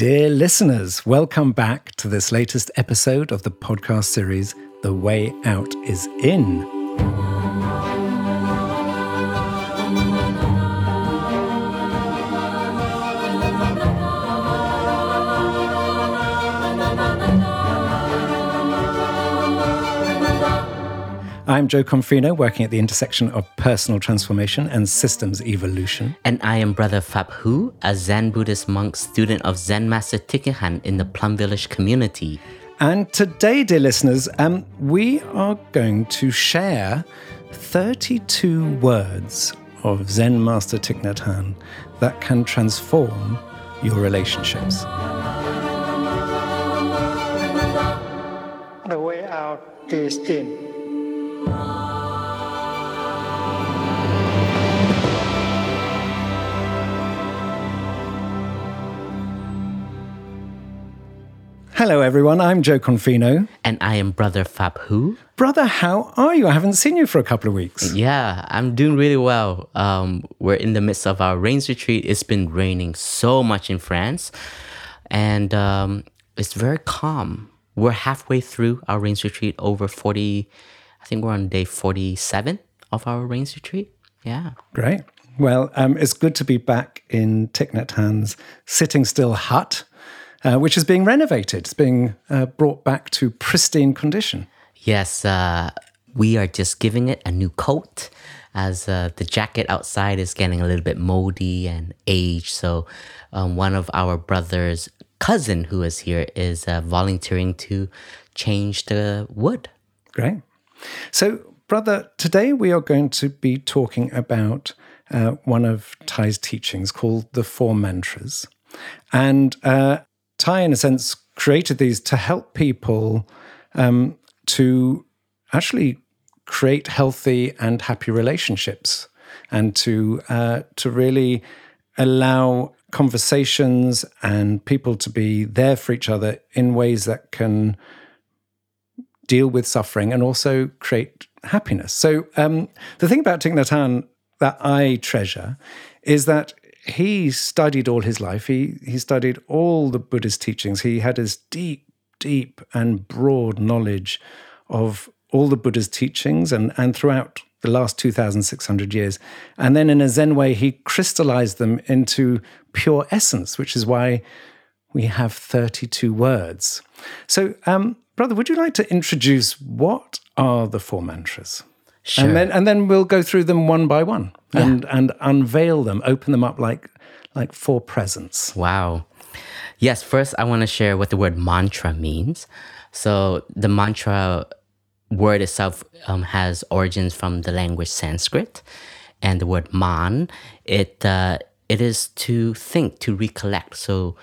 Dear listeners, welcome back to this latest episode of the podcast series, The Way Out is In. I'm Jo Confino, working at the intersection of personal transformation and systems evolution. And I am Brother Phap Huu, a Zen Buddhist monk, student of Zen Master Thich in the Plum Village community. And today, dear listeners, um, we are going to share 32 words of Zen Master Thich Nhat Hanh that can transform your relationships. The way out is in. Hello, everyone. I'm Jo Confino. And I am Brother Phap Huu. Brother, how are you? I haven't seen you for a couple of weeks. Yeah, I'm doing really well. Um, we're in the midst of our rains retreat. It's been raining so much in France, and um, it's very calm. We're halfway through our rains retreat, over 40, I think we're on day 47 of our rains retreat. Yeah. Great. Well, um, it's good to be back in Thich Hand's Sitting Still Hut uh, which is being renovated. It's being uh, brought back to pristine condition. Yes, uh, we are just giving it a new coat as uh, the jacket outside is getting a little bit moldy and aged. So, um, one of our brother's cousin who is here is uh, volunteering to change the wood. Great. So, brother, today we are going to be talking about uh, one of Thay's teachings called the Four Mantras. And uh, Thay, in a sense, created these to help people um, to actually create healthy and happy relationships and to uh, to really allow conversations and people to be there for each other in ways that can deal with suffering and also create happiness. So um, the thing about Thich Nhat Hanh that I treasure is that he studied all his life. He he studied all the Buddhist teachings. He had his deep, deep and broad knowledge of all the Buddha's teachings and, and throughout the last 2,600 years. And then in a Zen way, he crystallized them into pure essence, which is why we have 32 words. So, um, brother, would you like to introduce what are the four mantras? Sure. And then and then we'll go through them one by one and yeah. and unveil them, open them up like like four presents. Wow. Yes, first I want to share what the word mantra means. So the mantra word itself um, has origins from the language Sanskrit, and the word man it uh, it is to think, to recollect. So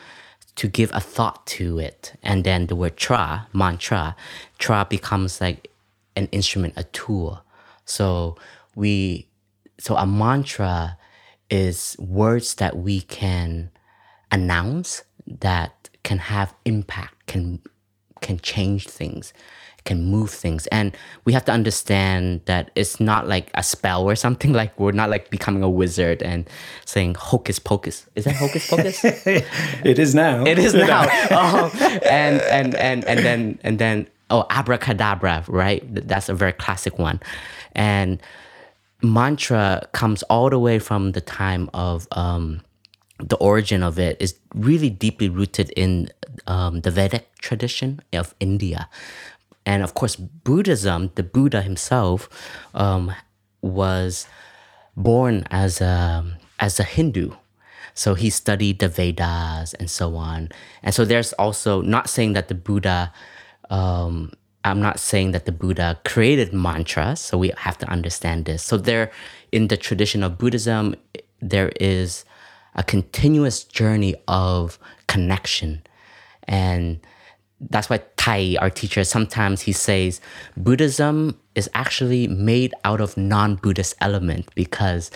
to give a thought to it, and then the word tra mantra, tra becomes like an instrument, a tool. So we so a mantra is words that we can announce that can have impact, can can change things, can move things. And we have to understand that it's not like a spell or something like we're not like becoming a wizard and saying hocus pocus. Is that hocus pocus? it is now. It is now. um, and and and and then and then oh abracadabra, right? That's a very classic one. And mantra comes all the way from the time of um, the origin of it is really deeply rooted in um, the Vedic tradition of India. And of course, Buddhism, the Buddha himself, um, was born as a, as a Hindu. So he studied the Vedas and so on. And so there's also, not saying that the Buddha um, I'm not saying that the Buddha created mantras, so we have to understand this. So there, in the tradition of Buddhism, there is a continuous journey of connection, and that's why Thay, our teacher, sometimes he says Buddhism is actually made out of non-Buddhist element because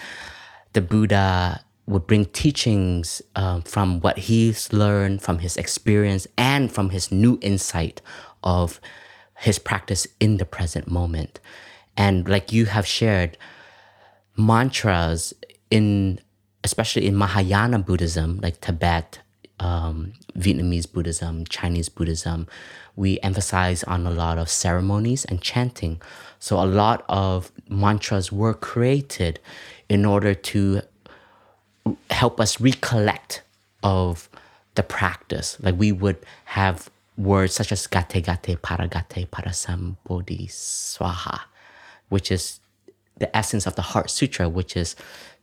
the Buddha would bring teachings um, from what he's learned, from his experience, and from his new insight of his practice in the present moment. And like you have shared, mantras in especially in Mahayana Buddhism, like Tibet, um, Vietnamese Buddhism, Chinese Buddhism, we emphasize on a lot of ceremonies and chanting. So a lot of mantras were created in order to help us recollect of the practice. Like we would have words such as gate gate paragate parasam bodhi swaha, which is the essence of the Heart Sutra, which is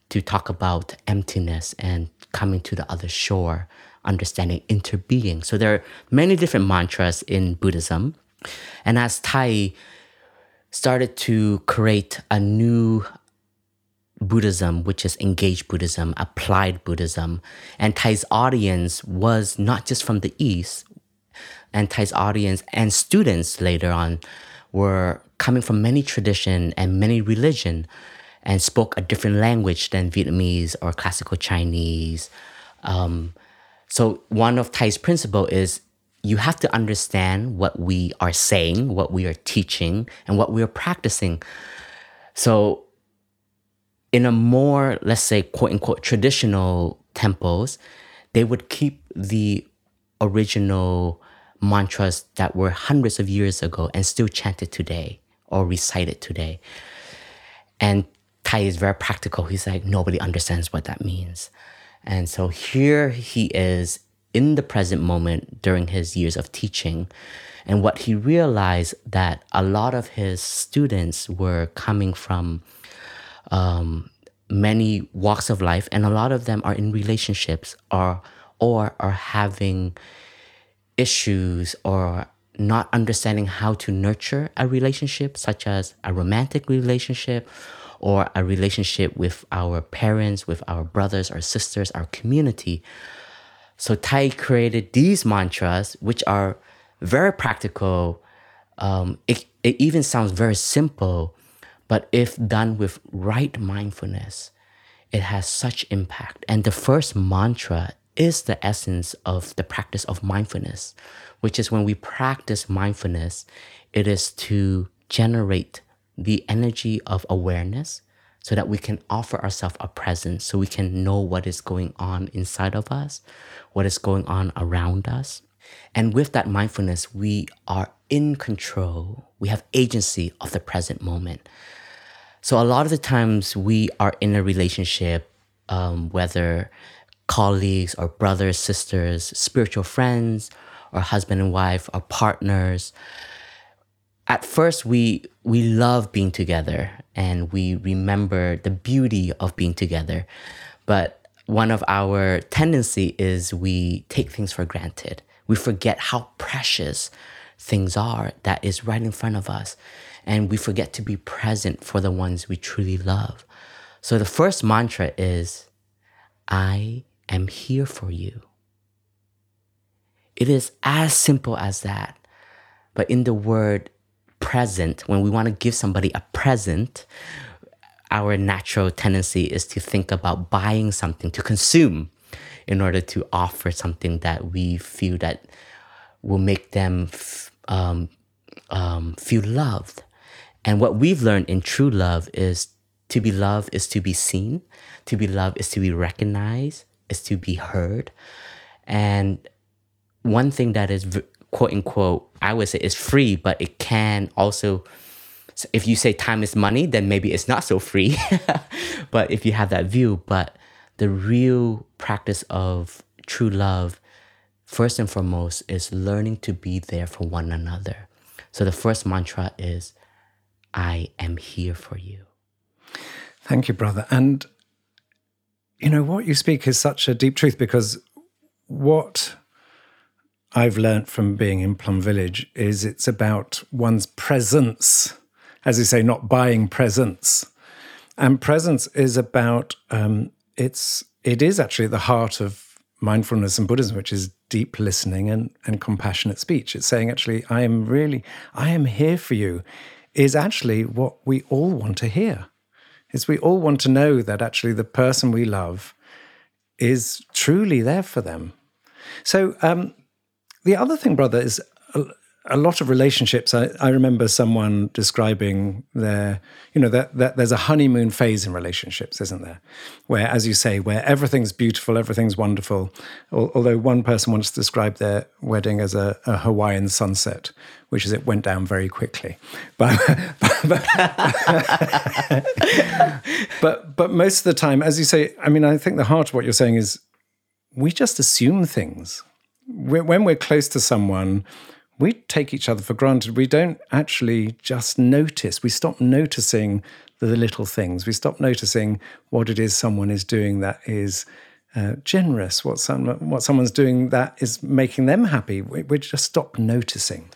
to talk about emptiness and coming to the other shore, understanding interbeing. So there are many different mantras in Buddhism. And as Thay started to create a new Buddhism, which is engaged Buddhism, applied Buddhism, and Thay's audience was not just from the East, and Thay's audience and students later on were coming from many tradition and many religion and spoke a different language than Vietnamese or classical Chinese. Um, so one of Thay's principle is you have to understand what we are saying, what we are teaching, and what we are practicing. So in a more, let's say, quote unquote, traditional temples, they would keep the original mantras that were hundreds of years ago and still chanted today or recited today. And Thay is very practical. He's like, nobody understands what that means. And so here he is in the present moment during his years of teaching. And what he realized that a lot of his students were coming from um, many walks of life, and a lot of them are in relationships or or are having issues or not understanding how to nurture a relationship, such as a romantic relationship or a relationship with our parents, with our brothers or sisters, our community. So Thay created these mantras, which are very practical. Um, it, it even sounds very simple, but if done with right mindfulness, it has such impact. And the first mantra is the essence of the practice of mindfulness, which is when we practice mindfulness, it is to generate the energy of awareness so that we can offer ourselves a presence, so we can know what is going on inside of us, what is going on around us. And with that mindfulness, we are in control. We have agency of the present moment. So a lot of the times we are in a relationship, um, whether colleagues or brothers, sisters, spiritual friends, or husband and wife, or partners. At first, we we love being together and we remember the beauty of being together, but one of our tendency is we take things for granted. We forget how precious things are that is right in front of us and we forget to be present for the ones we truly love. So the first mantra is I am here for you. It is as simple as that. But in the word present, when we want to give somebody a present, our natural tendency is to think about buying something to consume in order to offer something that we feel that will make them f- um, um, feel loved. And what we've learned in true love is to be loved is to be seen, to be loved is to be recognized, is to be heard. And one thing that is quote unquote, I would say is free, but it can also, if you say time is money, then maybe it's not so free. but if you have that view, but the real practice of true love, first and foremost, is learning to be there for one another. So the first mantra is I am here for you. Thank you, brother. And you know, what you speak is such a deep truth because what I've learnt from being in Plum Village is it's about one's presence, as you say, not buying presence. And presence is about um, it's it is actually at the heart of mindfulness and Buddhism, which is deep listening and, and compassionate speech. It's saying actually, I am really, I am here for you is actually what we all want to hear. Is we all want to know that actually the person we love is truly there for them. So um, the other thing, brother, is a, a lot of relationships. I, I remember someone describing their, you know, that, that there's a honeymoon phase in relationships, isn't there? Where, as you say, where everything's beautiful, everything's wonderful. Although one person once described their wedding as a, a Hawaiian sunset, which is it went down very quickly. But but, but but most of the time, as you say, I mean, I think the heart of what you're saying is we just assume things. When we're close to someone, we take each other for granted. We don't actually just notice. We stop noticing the little things. We stop noticing what it is someone is doing that is uh, generous, what, some, what someone's doing that is making them happy. We, we just stop noticing.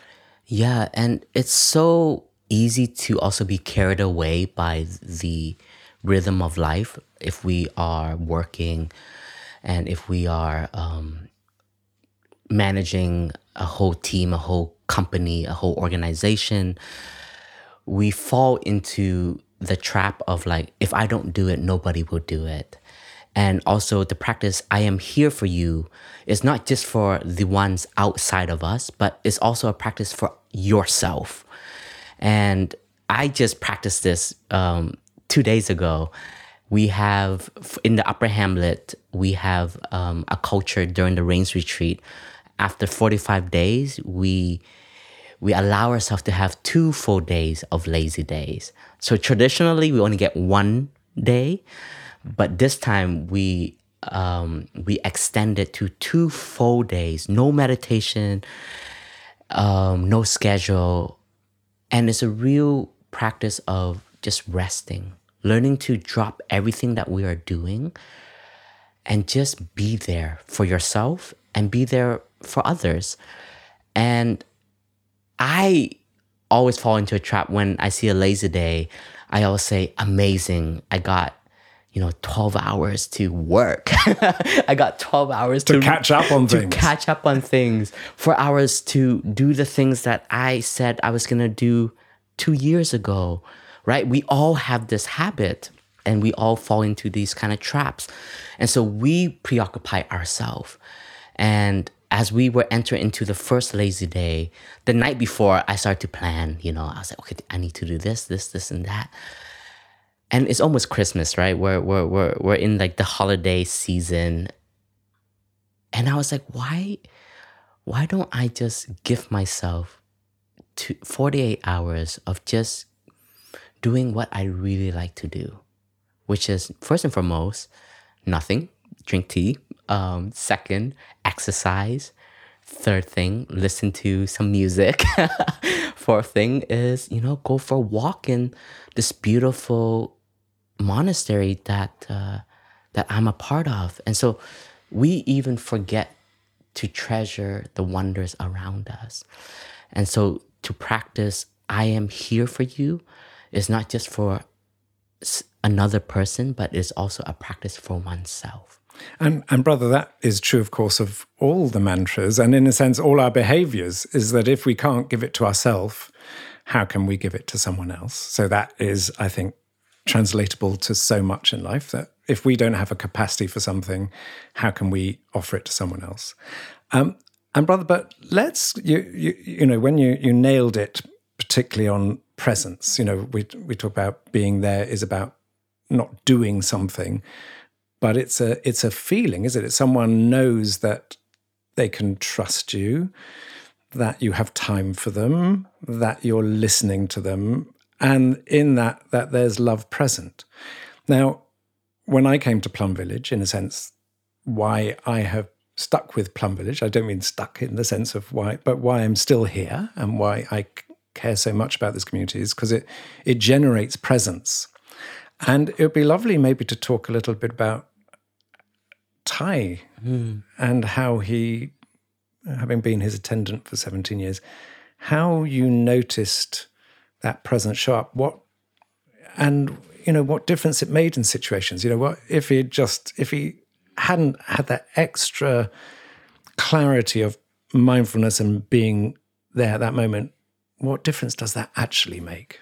Yeah, and it's so easy to also be carried away by the rhythm of life if we are working and if we are um, managing a whole team, a whole company, a whole organization, we fall into the trap of like, if I don't do it, nobody will do it. And also the practice, I am here for you, is not just for the ones outside of us, but it's also a practice for yourself. And I just practiced this um, two days ago. We have in the Upper Hamlet, we have um, a culture during the Rains Retreat after 45 days, we we allow ourselves to have two full days of lazy days. So traditionally, we only get one day, but this time we um, we extend it to two full days, no meditation, um, no schedule, and it's a real practice of just resting, learning to drop everything that we are doing, and just be there for yourself and be there for others. And I always fall into a trap when I see a lazy day. I always say, amazing. I got, you know, 12 hours to work. I got 12 hours to, to catch up on to things. catch up on things. Four hours to do the things that I said I was going to do two years ago, right? We all have this habit and we all fall into these kind of traps. And so we preoccupy ourselves. And as we were entering into the first lazy day, the night before, I started to plan. You know, I was like, okay, I need to do this, this, this, and that. And it's almost Christmas, right? We're we're we're we're in like the holiday season, and I was like, why, why don't I just give myself to forty eight hours of just doing what I really like to do, which is first and foremost, nothing, drink tea, um, second, exercise. Third thing, listen to some music. Fourth thing is, you know, go for a walk in this beautiful monastery that uh, that I'm a part of. And so we even forget to treasure the wonders around us. And so to practice, I am here for you is not just for another person, but it's also a practice for oneself. And, and brother, that is true, of course, of all the mantras, and in a sense, all our behaviors. Is that if we can't give it to ourselves, how can we give it to someone else? So that is, I think, translatable to so much in life. That if we don't have a capacity for something, how can we offer it to someone else? Um, and brother, but let's you you you know when you you nailed it, particularly on presence. You know, we we talk about being there is about not doing something but it's a it's a feeling, isn't it? Someone knows that they can trust you, that you have time for them, that you're listening to them, and in that that there's love present. Now, when I came to Plum Village, in a sense, why I have stuck with Plum Village, I don't mean stuck in the sense of why, but why I'm still here and why I care so much about this community is because it it generates presence. And it would be lovely maybe to talk a little bit about Thay mm. and how he, having been his attendant for 17 years, how you noticed that presence show up, what, and, you know, what difference it made in situations. You know, what if he just, if he hadn't had that extra clarity of mindfulness and being there at that moment, what difference does that actually make?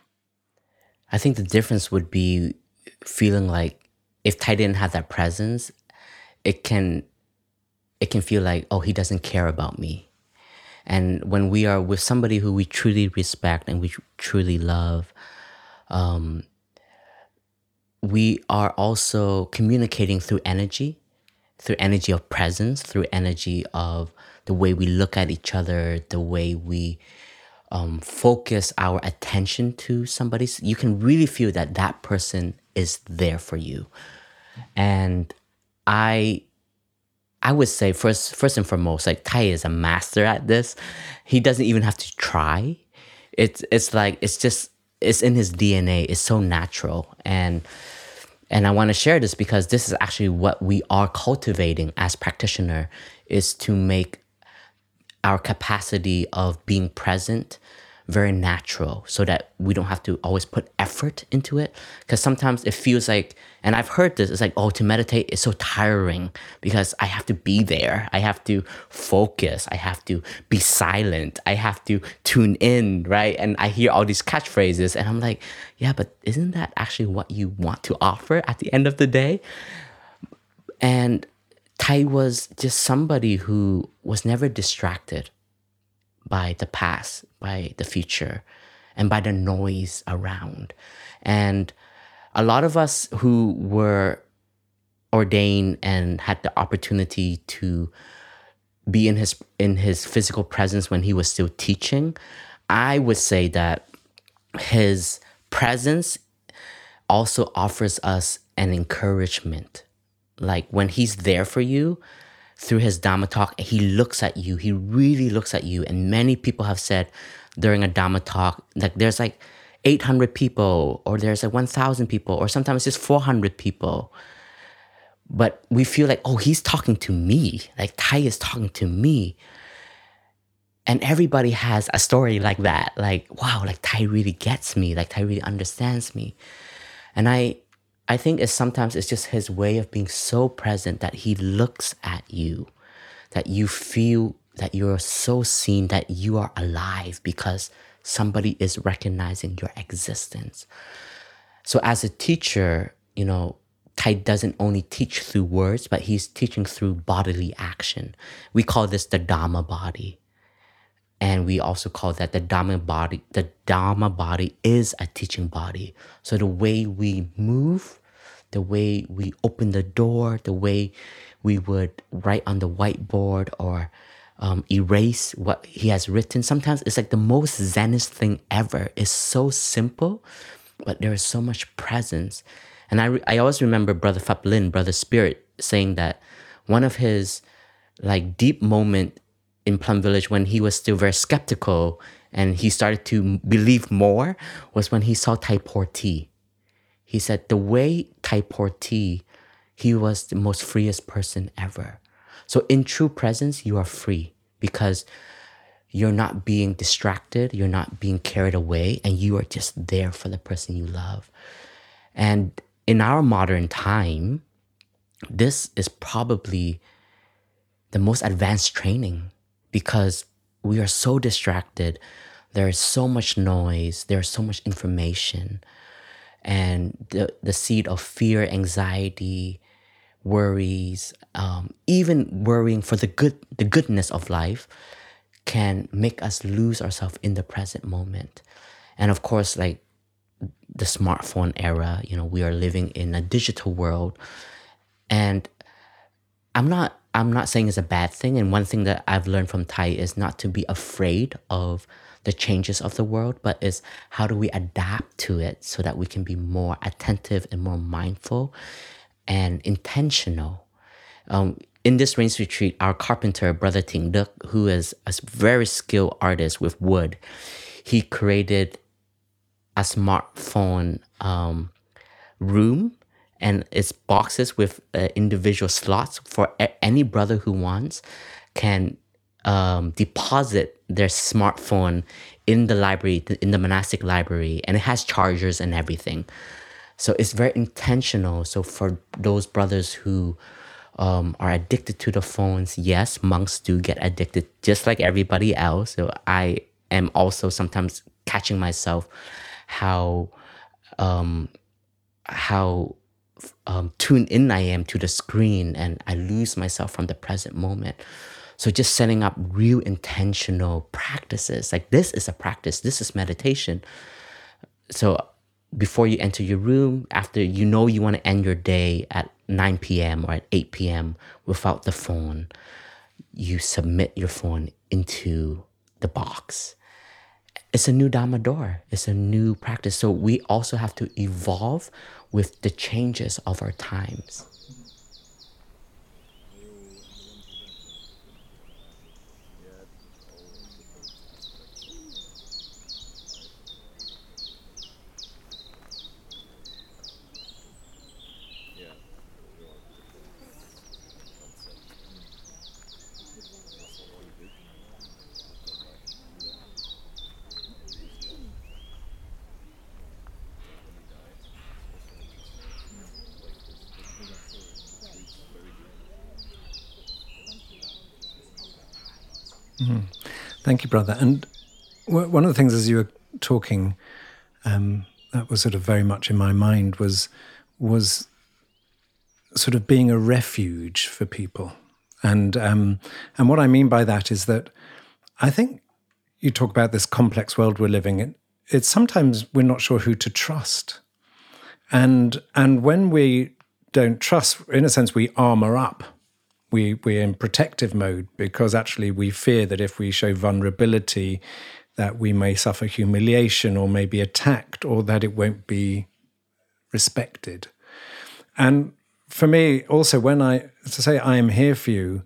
I think the difference would be feeling like if Thay didn't have that presence, it can it can feel like oh he doesn't care about me And when we are with somebody who we truly respect and we truly love, um, we are also communicating through energy, through energy of presence, through energy of the way we look at each other, the way we um, focus our attention to somebody. You can really feel that that person is there for you. And I I would say first first and foremost, like Thay is a master at this. He doesn't even have to try. It's it's like it's just it's in his DNA. It's so natural. And and I want to share this because this is actually what we are cultivating as practitioner is to make our capacity of being present very natural so that we don't have to always put effort into it. Because sometimes it feels like and i've heard this it's like oh to meditate is so tiring because i have to be there. I have to focus. I have to be silent. I have to tune in right? And i hear all these catchphrases and i'm like yeah but isn't that actually what you want to offer at the end of the day? And Thay was just somebody who was never distracted by the past, by the future, and by the noise around. And a lot of us who were ordained and had the opportunity to be in his in his physical presence when he was still teaching, I would say that his presence also offers us an encouragement. Like when he's there for you, through his Dharma talk, he looks at you. He really looks at you. And many people have said during a Dharma talk, like there's like 800 people, or there's like 1,000 people, or sometimes just 400 people. But we feel like, oh, he's talking to me. Like Thay is talking to me. And everybody has a story like that. Like, wow, like Thay really gets me. Like Thay really understands me. And I I think it's sometimes it's just his way of being so present that he looks at you, that you feel that you're so seen that you are alive because somebody is recognizing your existence. So as a teacher, you know, Thay doesn't only teach through words, but he's teaching through bodily action. We call this the Dharma body. And we also call that the Dharma body. The Dharma body is a teaching body. So the way we move, the way we open the door, the way we would write on the whiteboard or um, erase what he has written. Sometimes it's like the most Zenist thing ever. It's so simple, but there is so much presence. And I, re- I always remember Brother Phap Linh, Brother Spirit, saying that one of his like deep moment in Plum Village when he was still very skeptical and he started to believe more was when he saw Thay Porti he said the way Thay Porti, he was the most freest person ever. So in true presence, you are free because you're not being distracted, you're not being carried away, and you are just there for the person you love. And in our modern time, this is probably the most advanced training because we are so distracted. There is so much noise, there's so much information and the, the seed of fear, anxiety, worries, um, even worrying for the good the goodness of life can make us lose ourselves in the present moment. And of course, like the smartphone era, you know, we are living in a digital world. And I'm not I'm not saying it's a bad thing. And one thing that I've learned from Thay is not to be afraid of the changes of the world, but is how do we adapt to it so that we can be more attentive and more mindful and intentional. Um, in this rains retreat, our carpenter, Brother Ting Duk, who is a very skilled artist with wood, he created a smartphone um, room and it's boxes with uh, individual slots for a- any brother who wants can um, deposit their smartphone in the library, in the monastic library, and it has chargers and everything. So it's very intentional. So for those brothers who um, are addicted to the phones, yes, monks do get addicted just like everybody else. So I am also sometimes catching myself how um, how um, tuned in I am to the screen, and I lose myself from the present moment. So just setting up real intentional practices. Like this is a practice, this is meditation. So before you enter your room, after you know you want to end your day at 9 p.m. or at 8 p.m. without the phone, you submit your phone into the box. It's a new Dharma door. It's a new practice. So we also have to evolve with the changes of our times. Thank you, brother. And one of the things as you were talking, um, that was sort of very much in my mind was was sort of being a refuge for people. And um, and what I mean by that is that I think you talk about this complex world we're living in. It's sometimes we're not sure who to trust, and and when we don't trust, in a sense, we armor up we we're in protective mode because actually we fear that if we show vulnerability that we may suffer humiliation or may be attacked or that it won't be respected. And for me also when i to say i am here for you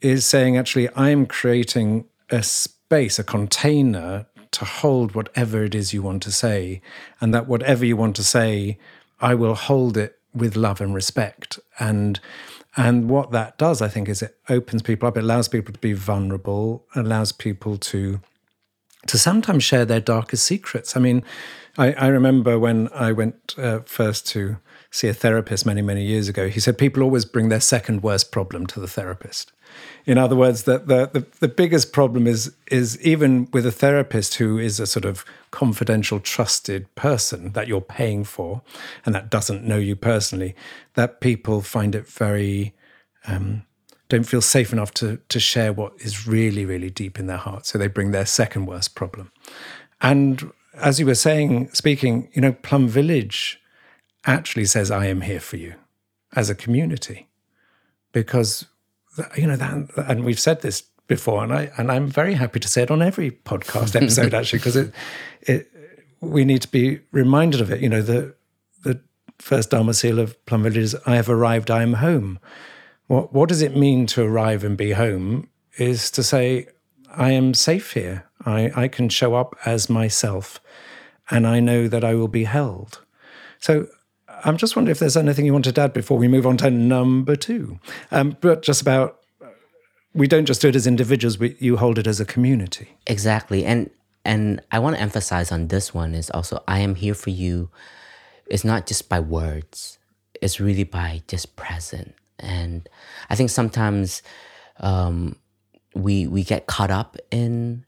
is saying actually i am creating a space a container to hold whatever it is you want to say and that whatever you want to say i will hold it with love and respect. And and what that does, I think, is it opens people up. It allows people to be vulnerable, allows people to to sometimes share their darkest secrets. I mean, I, I remember when I went uh, first to see a therapist many, many years ago, he said people always bring their second worst problem to the therapist. In other words, that the, the, the biggest problem is is even with a therapist who is a sort of confidential, trusted person that you're paying for and that doesn't know you personally, that people find it very um, don't feel safe enough to to share what is really, really deep in their heart. So they bring their second worst problem. And as you were saying, speaking, you know, Plum Village actually says, I am here for you as a community. Because you know that and we've said this before and I and I'm very happy to say it on every podcast episode actually because it it we need to be reminded of it. You know the the first dharma seal of plum village is I have arrived I am home. What what does it mean to arrive and be home? Is to say I am safe here. I I can show up as myself and I know that I will be held. So I'm just wondering if there's anything you wanted to add before we move on to number two. Um, but just about we don't just do it as individuals; we, you hold it as a community. Exactly, and and I want to emphasize on this one is also I am here for you. It's not just by words; it's really by just present. And I think sometimes um, we we get caught up in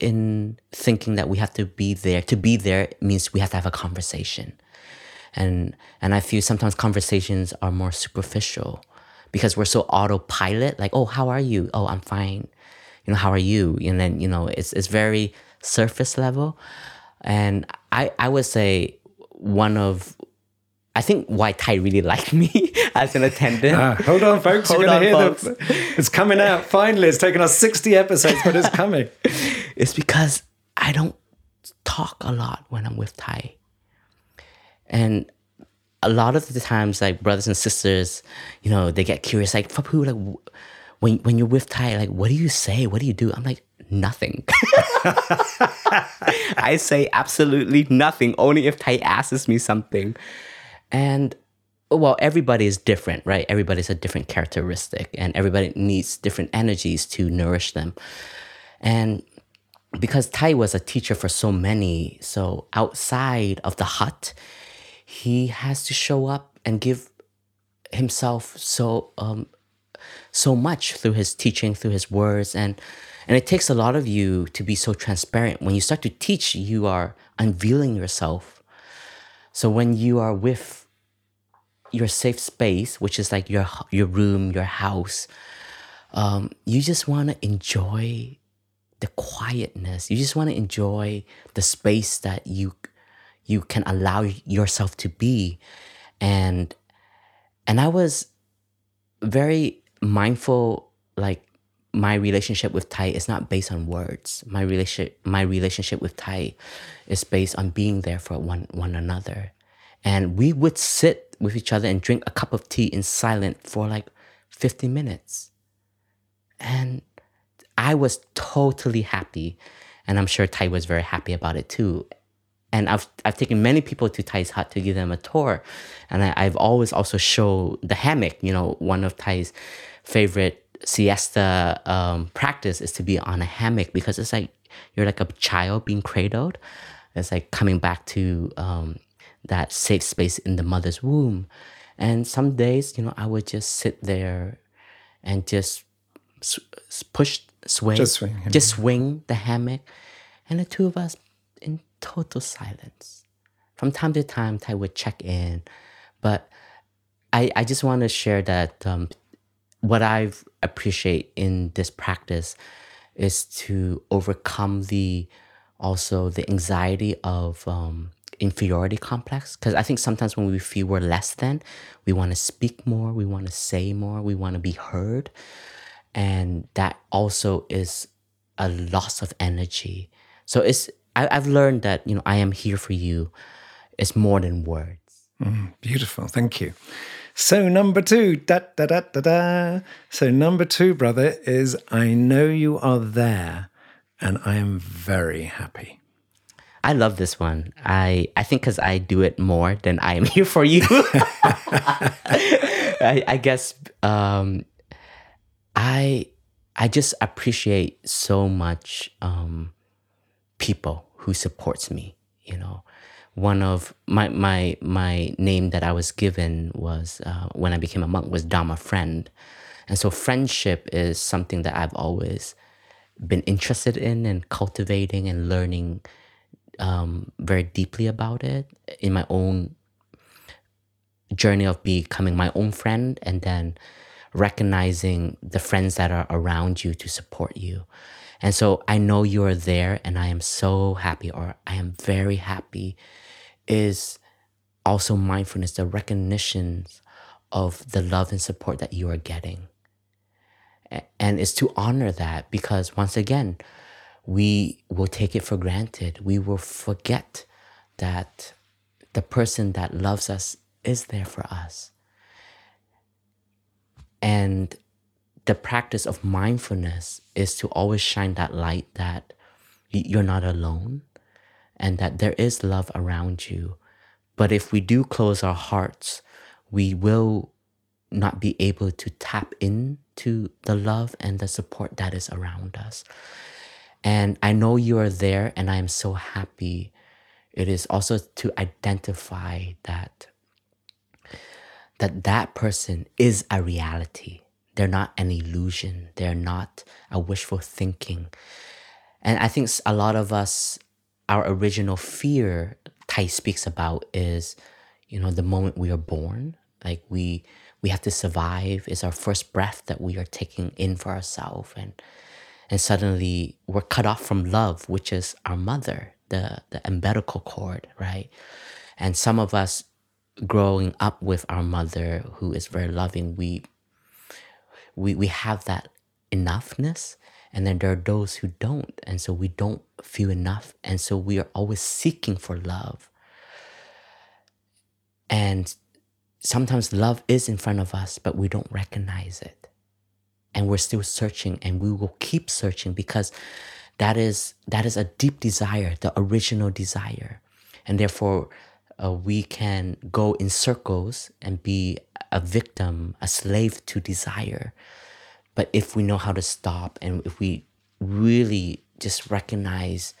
in thinking that we have to be there. To be there means we have to have a conversation and and I feel sometimes conversations are more superficial because we're so autopilot. Like, oh, how are you? Oh, I'm fine. You know, how are you? And then you know, it's it's very surface level, and I I would say one of I think why Thay really liked me as an attendant. Ah, hold on, folks. Hold You're going to hear folks. It's coming out finally. It's taken us 60 episodes, but it's coming. It's because I don't talk a lot when I'm with Thay. And a lot of the times, like brothers and sisters, you know, they get curious, like, Phap Huu, like, when, when you're with Thay, like, what do you say? What do you do? I'm like, nothing. I say absolutely nothing, only if Thay asks me something. And well, everybody is different, right? Everybody's a different characteristic, and everybody needs different energies to nourish them. And because Thay was a teacher for so many, so outside of the hut, he has to show up and give himself so um, so much through his teaching, through his words, and and it takes a lot of you to be so transparent. When you start to teach, you are unveiling yourself. So when you are with your safe space, which is like your your room, your house, um, you just want to enjoy the quietness. You just want to enjoy the space that you you can allow yourself to be, and and I was very mindful. Like my relationship with Thay is not based on words. My relationship my relationship with Thay is based on being there for one one another, and we would sit with each other and drink a cup of tea in silence for like fifty minutes, and I was totally happy, and I'm sure Thay was very happy about it too. And I've I've taken many people to Thay's hut to give them a tour, and I, I've always also showed the hammock. You know, one of Thay's favorite siesta um, practice is to be on a hammock because it's like you're like a child being cradled. It's like coming back to um, that safe space in the mother's womb. And some days, you know, I would just sit there and just push swing, just swing, just swing the hammock, and the two of us in total silence. From time to time, Thay would check in, but I I just want to share that um, what I appreciate in this practice is to overcome the also the anxiety of um, inferiority complex because i think sometimes when we feel we're less than we want to speak more we want to say more we want to be heard and that also is a loss of energy so it's I, have learned that you know i am here for you. Is more than words. Mm, beautiful. Thank you. So number two da da da da da. So number two brother is i know you are there and i am very happy. I love this one. I I think because I do it more than I am here for you. I, I guess um, I I just appreciate so much um, people who supports me. You know, one of my my my name that I was given was uh, when I became a monk was Dharma friend, and so friendship is something that I've always been interested in and cultivating and learning um, very deeply about it in my own journey of becoming my own friend and then recognizing the friends that are around you to support you. And so I know you're there and I am so happy, or I am very happy, is also mindfulness, the recognition of the love and support that you are getting. And it's to honor that because once again, we will take it for granted. We will forget that the person that loves us is there for us. And the practice of mindfulness is to always shine that light that you're not alone and that there is love around you. But if we do close our hearts, we will not be able to tap into the love and the support that is around us. And I know you are there, and I am so happy. It is also to identify that that that person is a reality. They're not an illusion. They're not a wishful thinking. And I think a lot of us, our original fear Thay speaks about is, you know, the moment we are born. Like we we have to survive. It's our first breath that we are taking in for ourselves. And and suddenly we're cut off from love, which is our mother, the, the umbilical cord, right? And some of us growing up with our mother who is very loving, we we we have that enoughness and then there are those who don't and so we don't feel enough and so we are always seeking for love. And sometimes love is in front of us but we don't recognize it. And we're still searching and we will keep searching because that is that is a deep desire the original desire. And therefore uh, we can go in circles and be a victim, a slave to desire. But if we know how to stop and if we really just recognize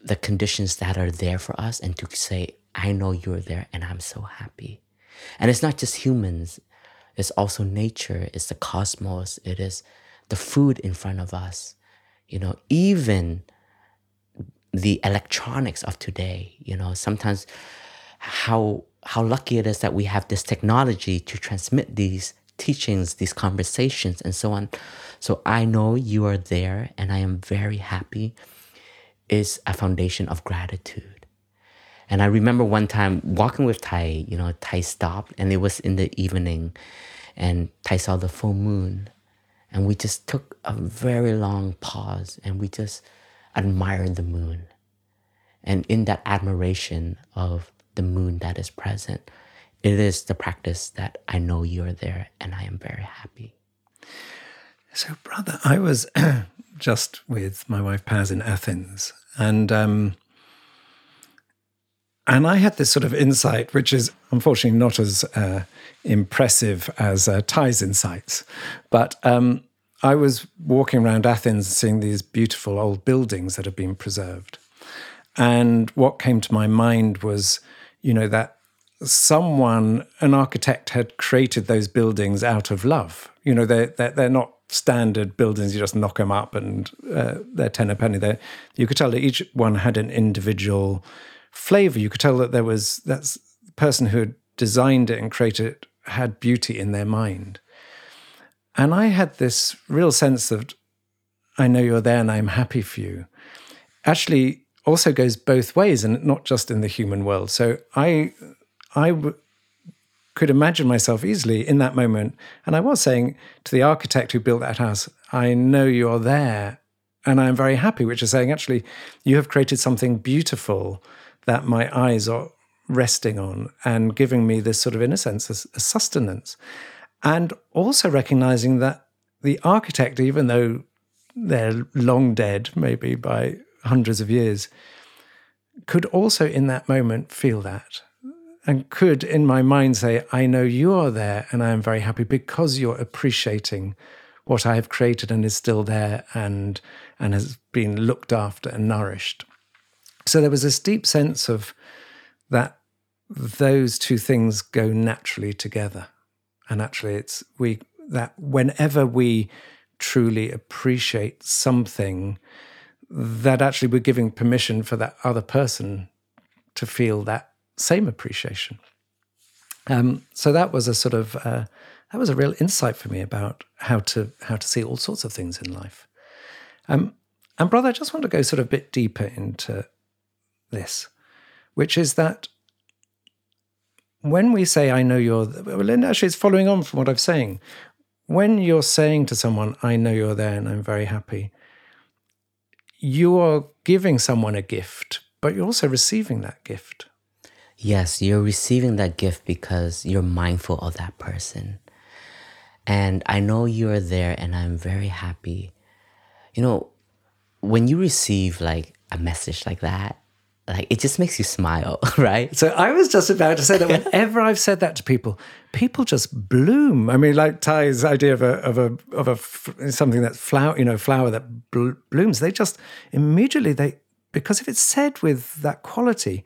the conditions that are there for us and to say, I know you're there and I'm so happy. And it's not just humans, it's also nature, it's the cosmos, it is the food in front of us. You know, even the electronics of today. You know, sometimes how how lucky it is that we have this technology to transmit these teachings, these conversations, and so on. So I know you are there and I am very happy is a foundation of gratitude. And I remember one time walking with Thay, you know, Thay stopped and it was in the evening and Thay saw the full moon. And we just took a very long pause and we just admired the moon. And in that admiration of the moon that is present, it is the practice that I know you're there and I am very happy. So, brother, I was just with my wife Paz in Athens, and um, and I had this sort of insight, which is unfortunately not as uh, impressive as uh, Thay's insights, but um, I was walking around Athens, seeing these beautiful old buildings that have been preserved, and what came to my mind was, you know, that someone, an architect, had created those buildings out of love. You know, they're, they're, they're not standard buildings, you just knock them up and uh, they're 10 a penny. They're, you could tell that each one had an individual flavor. You could tell that there was, that person who had designed it and created it had beauty in their mind. And I had this real sense that I know you're there and I'm happy for you. Actually, also goes both ways and not just in the human world. So I I w- could imagine myself easily in that moment. And I was saying to the architect who built that house, I know you're there and I'm very happy, which is saying, actually, you have created something beautiful that my eyes are resting on and giving me this sort of, in a sense, a, a sustenance. And also recognizing that the architect, even though they're long dead, maybe by hundreds of years, could also in that moment feel that and could, in my mind, say, I know you are there and I am very happy because you're appreciating what I have created and is still there and, and has been looked after and nourished. So there was this deep sense of that those two things go naturally together. And actually, it's we that whenever we truly appreciate something, that actually we're giving permission for that other person to feel that same appreciation. Um, so that was a sort of uh, that was a real insight for me about how to how to see all sorts of things in life. Um, and brother, I just want to go sort of a bit deeper into this, which is that when we say "I know you're," well, actually, it's following on from what I'm saying. When you're saying to someone, "I know you're there," and I'm very happy, you are giving someone a gift, but you're also receiving that gift. Yes, you're receiving that gift because you're mindful of that person. And I know you're there and I'm very happy. You know, when you receive like a message like that, like it just makes you smile, right? So I was just about to say that whenever I've said that to people, people just bloom. I mean, like Thay's idea of a of a of a something that's flower, you know, flower that bl- blooms. They just immediately they because if it's said with that quality,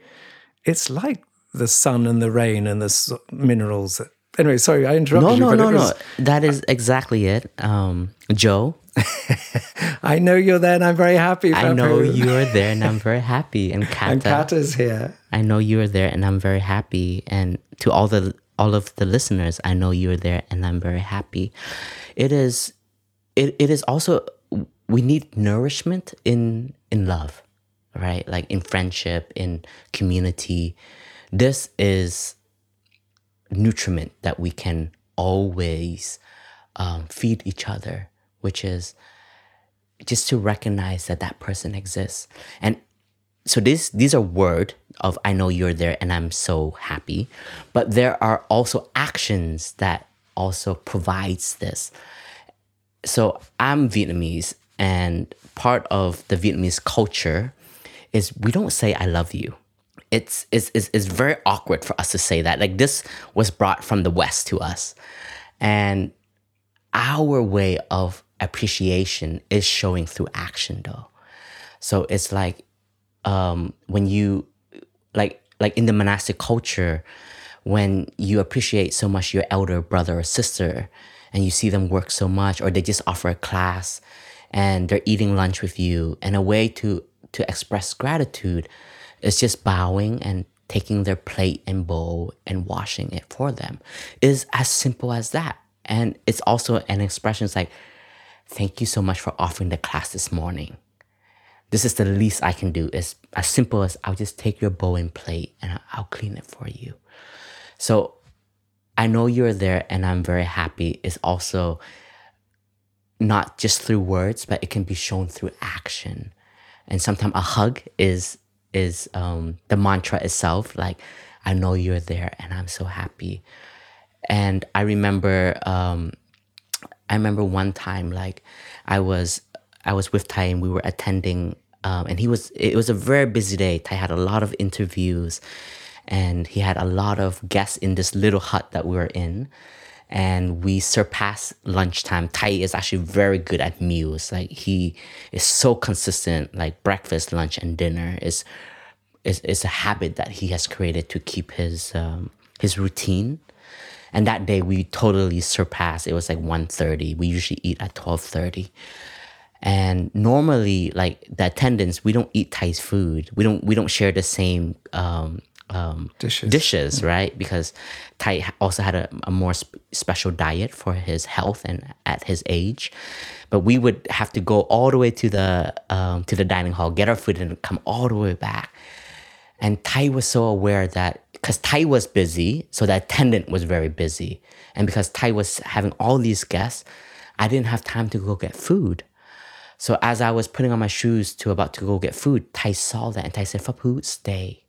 it's like the sun and the rain and the minerals. Anyway, sorry, I interrupted no, you. No, no, was, no. That is exactly it. Um, Jo. I know you're there and I'm very happy. I know you're there and I'm very happy. And Kata. and Kata's here. I know you're there and I'm very happy. And to all the all of the listeners, I know you're there and I'm very happy. It is it, it is also we need nourishment in in love, right? Like in friendship, in community this is nutriment that we can always um, feed each other, which is just to recognize that that person exists. And so this these are word of I know you're there and I'm so happy, but there are also actions that also provides this. So I'm Vietnamese and part of the Vietnamese culture is we don't say I love you it's, it's, it's, very awkward for us to say that. Like this was brought from the West to us. And our way of appreciation is showing through action though. So it's like um, when you like like in the monastic culture, when you appreciate so much your elder brother or sister and you see them work so much or they just offer a class and they're eating lunch with you and a way to to express gratitude it's just bowing and taking their plate and bowl and washing it for them. Is as simple as that. And it's also an expression it's like, thank you so much for offering the class this morning. This is the least I can do. It's as simple as I'll just take your bowl and plate and I'll clean it for you. So I know you're there and I'm very happy. It's also not just through words, but it can be shown through action. And sometimes a hug is is um, the mantra itself. Like, I know you're there, and I'm so happy. And I remember, um, I remember one time, like, I was I was with Thay, and we were attending, um, and he was. It was a very busy day. Thay had a lot of interviews, and he had a lot of guests in this little hut that we were in and we surpass lunchtime. Thay is actually very good at meals. Like he is so consistent. Like breakfast, lunch, and dinner is is is a habit that he has created to keep his um, his routine. And that day we totally surpassed. It was like 1.30. We usually eat at twelve thirty. And normally, like the attendants, we don't eat Thay's food. We don't we don't share the same um, um, dishes. dishes, right? Because Thay also had a, a more sp- special diet for his health and at his age. But we would have to go all the way to the um, to the dining hall, get our food, and come all the way back. And Thay was so aware that because Thay was busy, so the attendant was very busy, and because Thay was having all these guests, I didn't have time to go get food. So as I was putting on my shoes to about to go get food, Thay saw that and Thay said, "Phap Huu, stay."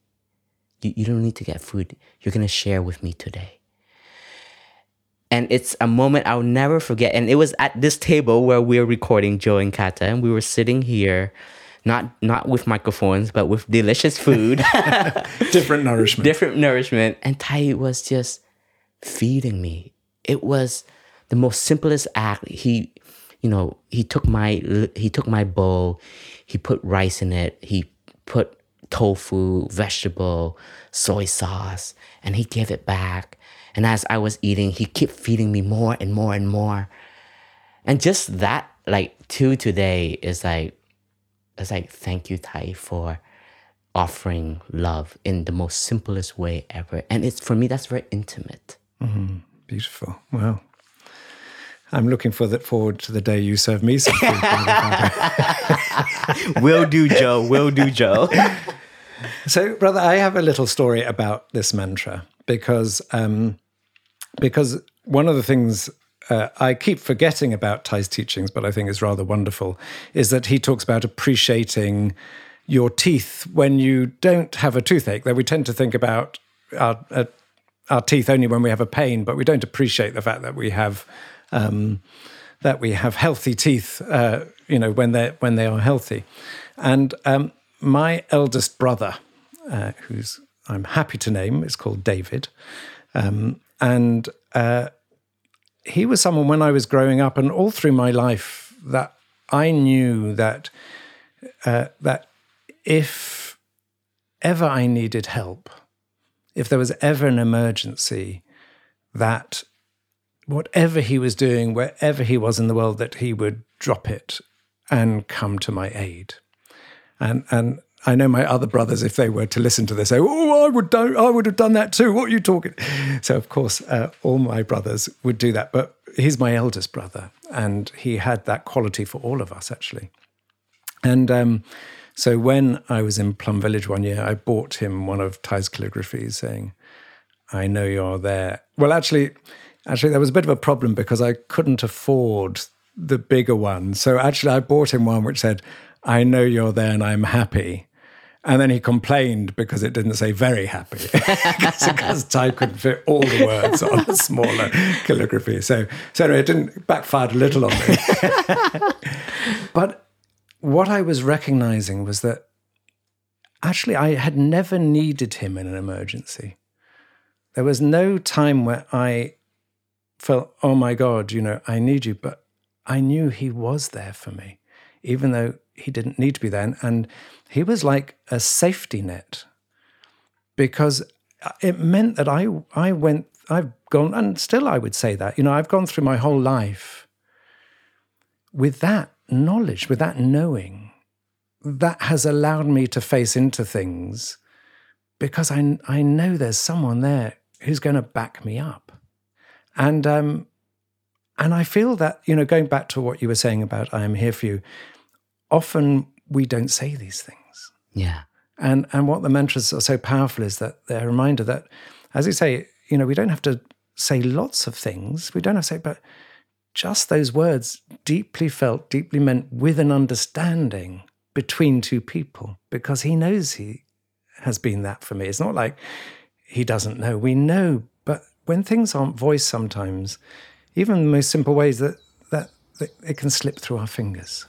You, you don't need to get food. You're going to share with me today. And it's a moment I'll never forget. And it was at this table where we were recording Jo and Kata, and we were sitting here, not not with microphones, but with delicious food, different nourishment, different nourishment. And Thay was just feeding me. It was the most simplest act. He, you know, he took my he took my bowl, he put rice in it, he put tofu, vegetable, soy sauce, and he gave it back. And as I was eating, he kept feeding me more and more and more. And just that, like, to today is like, it's like, thank you, Thay, for offering love in the most simplest way ever. And it's for me, that's very intimate. Mm-hmm. Beautiful. Well, I'm looking for the, forward to the day you serve me some food. will do, Jo. Will do, Jo. So, brother, I have a little story about this mantra because um, because one of the things uh, I keep forgetting about Thay's teachings, but I think is rather wonderful, is that he talks about appreciating your teeth when you don't have a toothache. That we tend to think about our uh, our teeth only when we have a pain, but we don't appreciate the fact that we have um, that we have healthy teeth. Uh, you know, when they when they are healthy, and um, my eldest brother, uh, who's I'm happy to name, is called David, um, and uh, he was someone when I was growing up and all through my life that I knew that uh, that if ever I needed help, if there was ever an emergency, that whatever he was doing, wherever he was in the world, that he would drop it and come to my aid. And and I know my other brothers, if they were to listen to this, say, "Oh, I would do, I would have done that too." What are you talking? So of course, uh, all my brothers would do that. But he's my eldest brother, and he had that quality for all of us actually. And um, so when I was in Plum Village one year, I bought him one of Thay's calligraphies, saying, "I know you're there." Well, actually, actually, there was a bit of a problem because I couldn't afford the bigger one. So actually, I bought him one which said, I know you're there and I'm happy. And then he complained because it didn't say very happy because Thay couldn't fit all the words on a smaller calligraphy. So, so anyway, it didn't backfire a little on me. but what I was recognizing was that actually I had never needed him in an emergency. There was no time where I felt, oh my God, you know, I need you. But I knew he was there for me, even though he didn't need to be there. And he was like a safety net because it meant that I, I went, I've gone, and still I would say that, you know, I've gone through my whole life with that knowledge, with that knowing that has allowed me to face into things because I, I know there's someone there who's going to back me up. And um, and I feel that, you know, going back to what you were saying about I am here for you, often we don't say these things. Yeah. And and what the mantras are so powerful is that they're a reminder that, as you say, you know, we don't have to say lots of things. We don't have to say, but just those words deeply felt, deeply meant with an understanding between two people, because he knows he has been that for me. It's not like he doesn't know. We know, but when things aren't voiced sometimes, even the most simple ways that, that, that it can slip through our fingers.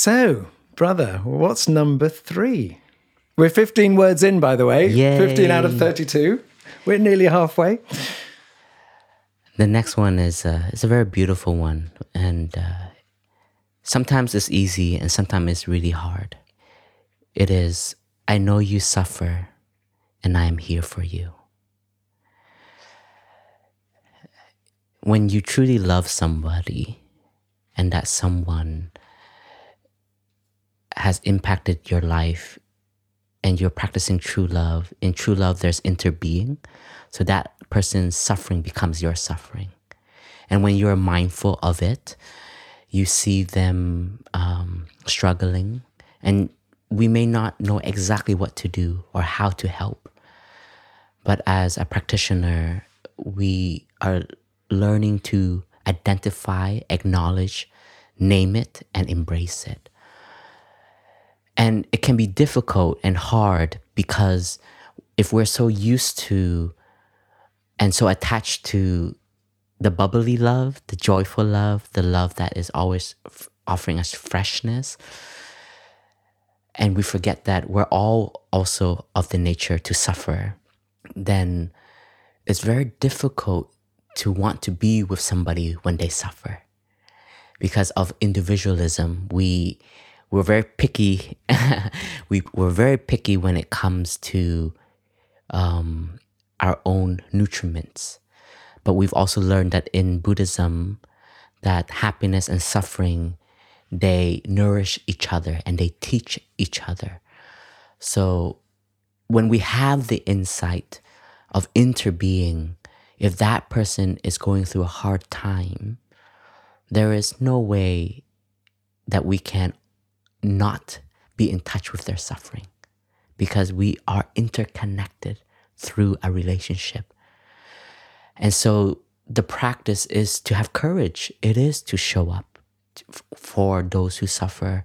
So, brother, what's number three? We're 15 words in, by the way. Yay. 15 out of 32. We're nearly halfway. The next one is uh, is a very beautiful one, and uh, sometimes it's easy, and sometimes it's really hard. It is, I know you suffer, and I am here for you. When you truly love somebody, and that someone has impacted your life and you're practicing true love, in true love, there's interbeing. So that person's suffering becomes your suffering. And when you're mindful of it, you see them um, struggling, and we may not know exactly what to do or how to help. But as a practitioner, we are learning to identify, acknowledge, name it, and embrace it. And it can be difficult and hard because if we're so used to and so attached to the bubbly love, the joyful love, the love that is always f- offering us freshness, and we forget that we're all also of the nature to suffer, then it's very difficult to want to be with somebody when they suffer. Because of individualism, we we're very picky. we we're very picky when it comes to um, our own nutriments. But we've also learned that in Buddhism, that happiness and suffering they nourish each other and they teach each other. So when we have the insight of interbeing, if that person is going through a hard time, there is no way that we can not be in touch with their suffering because we are interconnected through a relationship. And so the practice is to have courage, it is to show up for those who suffer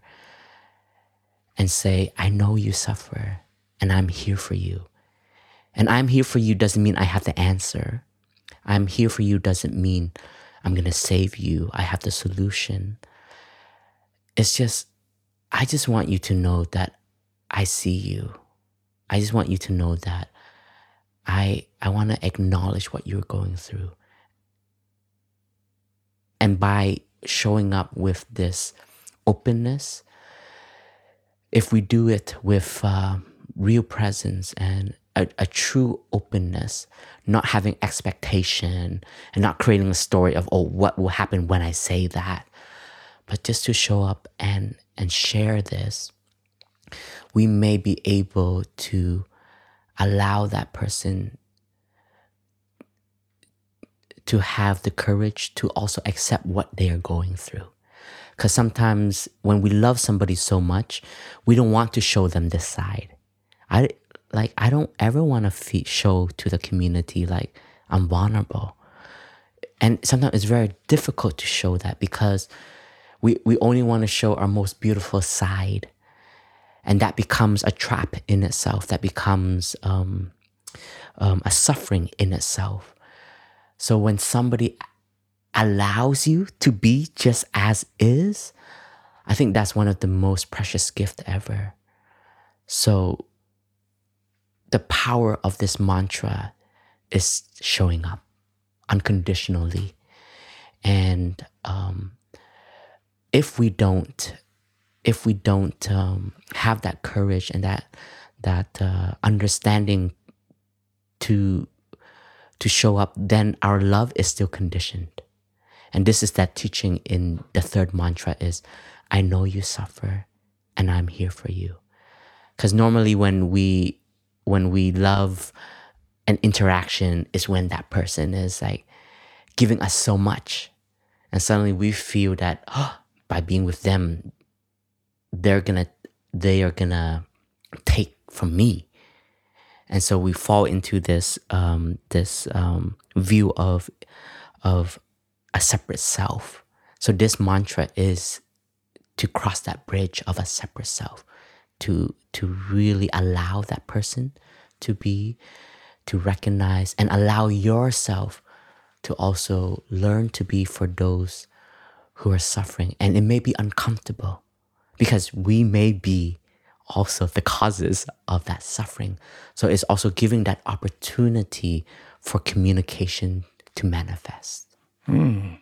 and say, I know you suffer and I'm here for you. And I'm here for you doesn't mean I have the answer. I'm here for you doesn't mean I'm going to save you. I have the solution. It's just, I just want you to know that I see you. I just want you to know that I, I want to acknowledge what you're going through. And by showing up with this openness, if we do it with uh, real presence and a, a, true openness, not having expectation and not creating a story of, oh, what will happen when I say that, but just to show up and, and share this, we may be able to allow that person to have the courage to also accept what they are going through. Because sometimes when we love somebody so much, we don't want to show them this side. I like I don't ever want to show to the community like I'm vulnerable, and sometimes it's very difficult to show that because we we only want to show our most beautiful side, and that becomes a trap in itself. That becomes um, um, a suffering in itself. So when somebody allows you to be just as is, I think that's one of the most precious gift ever. So the power of this mantra is showing up unconditionally. And um, if we don't if we don't um, have that courage and that that uh, understanding to to show up, then our love is still conditioned. And this is that teaching in the third mantra is I know you suffer and I'm here for you. Cuz normally when we when we love an interaction is when that person is like giving us so much and suddenly we feel that oh, by being with them they're to they are to take from me and so we fall into this um, this um, view of of a separate self. So this mantra is to cross that bridge of a separate self, to to really allow that person to be, to recognize and allow yourself to also learn to be for those who are suffering. And it may be uncomfortable because we may be also the causes of that suffering. So it's also giving that opportunity for communication to manifest. Mm,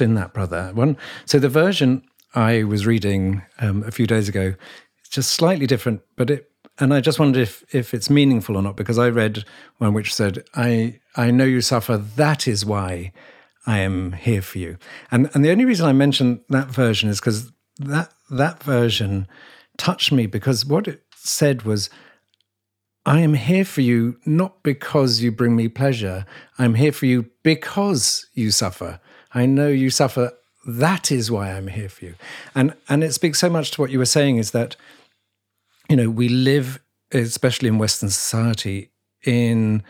in that, brother. One. So the version I was reading um, a few days ago, it's just slightly different, but it. And I just wondered if if it's meaningful or not because I read one which said, "I I know you suffer. That is why I am here for you." And and the only reason I mention that version is because that that version touched me because what it said was, I am here for you not because you bring me pleasure. I'm here for you because you suffer. I know you suffer. That is why I'm here for you. And and it speaks so much to what you were saying is that, you know, we live, especially in Western society, in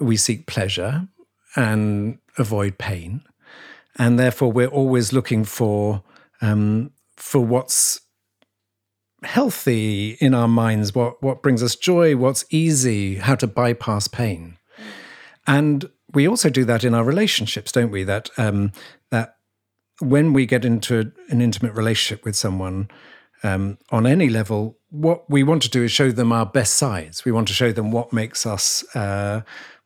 we seek pleasure and avoid pain. And therefore we're always looking for um, for what's healthy in our minds, what, what brings us joy, what's easy, how to bypass pain. And we also do that in our relationships, don't we? That um, that when we get into an intimate relationship with someone um, on any level, what we want to do is show them our best sides. We want to show them what makes us, uh,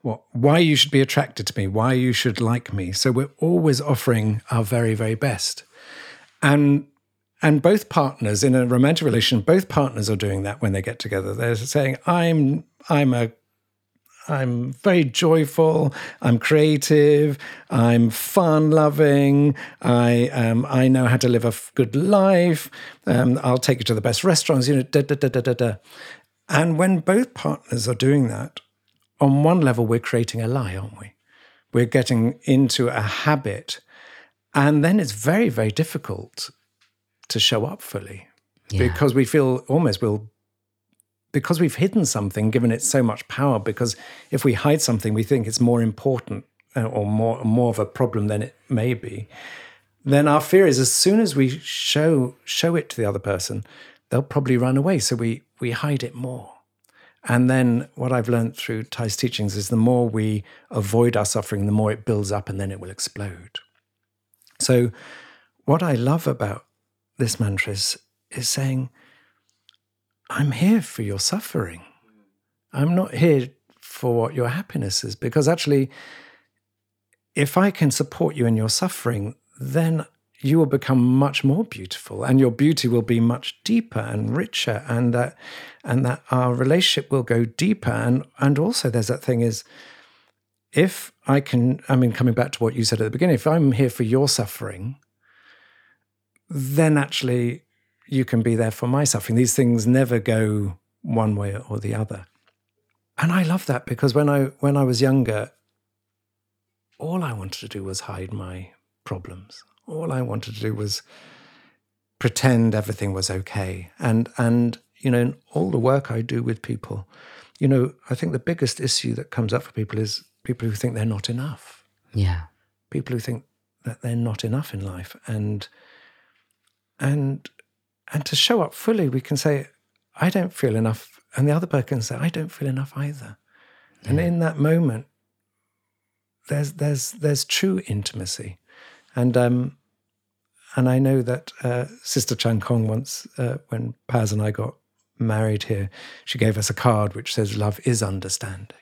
what why you should be attracted to me, why you should like me. So we're always offering our very very best, and and both partners in a romantic relation both partners are doing that when they get together they're saying i'm i'm a i'm very joyful i'm creative i'm fun loving i um, i know how to live a good life um, i'll take you to the best restaurants you know da, da, da, da, da, da. and when both partners are doing that on one level we're creating a lie aren't we? We're getting into a habit and then it's very very difficult to show up fully. Yeah. because we feel almost we'll because we've hidden something given it so much power because if we hide something we think it's more important uh, or more more of a problem than it may be then our fear is as soon as we show show it to the other person they'll probably run away. So we we hide it more and then what I've learned through Thay's teachings is the more we avoid our suffering, the more it builds up and then it will explode. So, what I love about this mantra is, is saying, I'm here for your suffering. I'm not here for what your happiness is. Because actually, if I can support you in your suffering, then you will become much more beautiful and your beauty will be much deeper and richer and that and that our relationship will go deeper and and also there's that thing is if i can i mean coming back to what you said at the beginning if i'm here for your suffering then actually you can be there for my suffering. These things never go one way or the other. And I love that because when I when I was younger, all I wanted to do was hide my problems. All I wanted to do was pretend everything was okay. And and you know, all the work I do with people, you know, I think the biggest issue that comes up for people is people who think they're not enough. Yeah. People who think that they're not enough in life. And and and to show up fully we can say i don't feel enough and the other person can say i don't feel enough either yeah. and in that moment there's there's there's true intimacy and um and i know that uh, sister chan khong once uh, when paz and i got married here she gave us a card which says love is understanding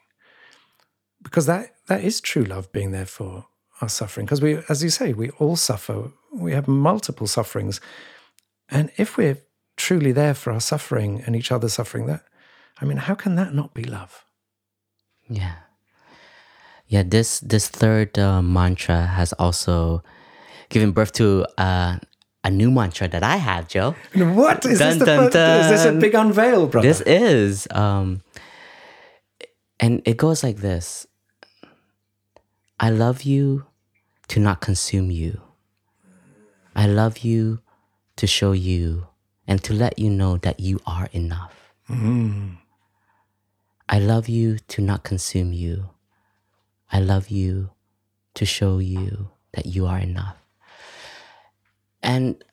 because that that is true love being there for our suffering because we as you say we all suffer we have multiple sufferings and if we're truly there for our suffering and each other's suffering, that I mean, how can that not be love? Yeah. Yeah, this this third uh, mantra has also given birth to uh, a new mantra that I have, Jo. What is Dun, this? The dun, Is this a big unveil, brother? This is, um, and it goes like this: I love you to not consume you. I love you to show you and to let you know that you are enough. I love you to not consume you. I love you to show you that you are enough. And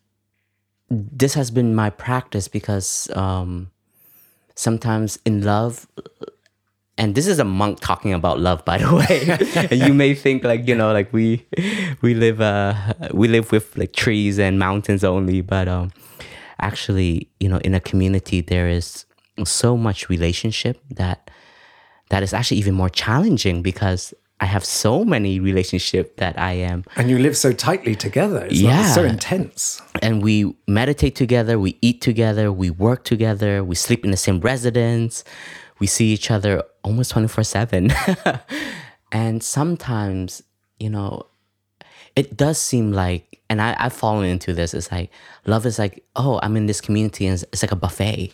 this has been my practice because um, sometimes in love, and this is a monk talking about love, by the way. and you may think like you know, like we we live uh we live with like trees and mountains only, but um, actually, you know, in a community there is so much relationship that that is actually even more challenging because I have so many relationship that I am and you live so tightly together. It's, not, it's so intense. and we meditate together, we eat together, we work together, we sleep in the same residence, we see each other almost 24 7. and sometimes, you know, it does seem like, and I, I've fallen into this, it's like love is like, oh, I'm in this community and it's, it's like a buffet.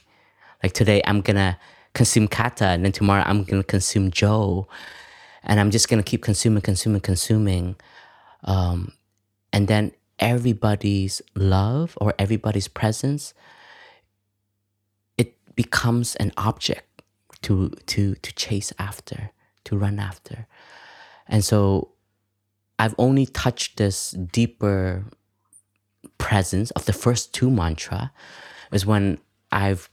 Like today, I'm gonna consume Kata, and then tomorrow, I'm gonna consume Jo. And I'm just gonna keep consuming, consuming, consuming Um, and then everybody's love or everybody's presence it becomes an object to to to chase after to run after. And so i've only touched this deeper presence of the first two mantra is when i've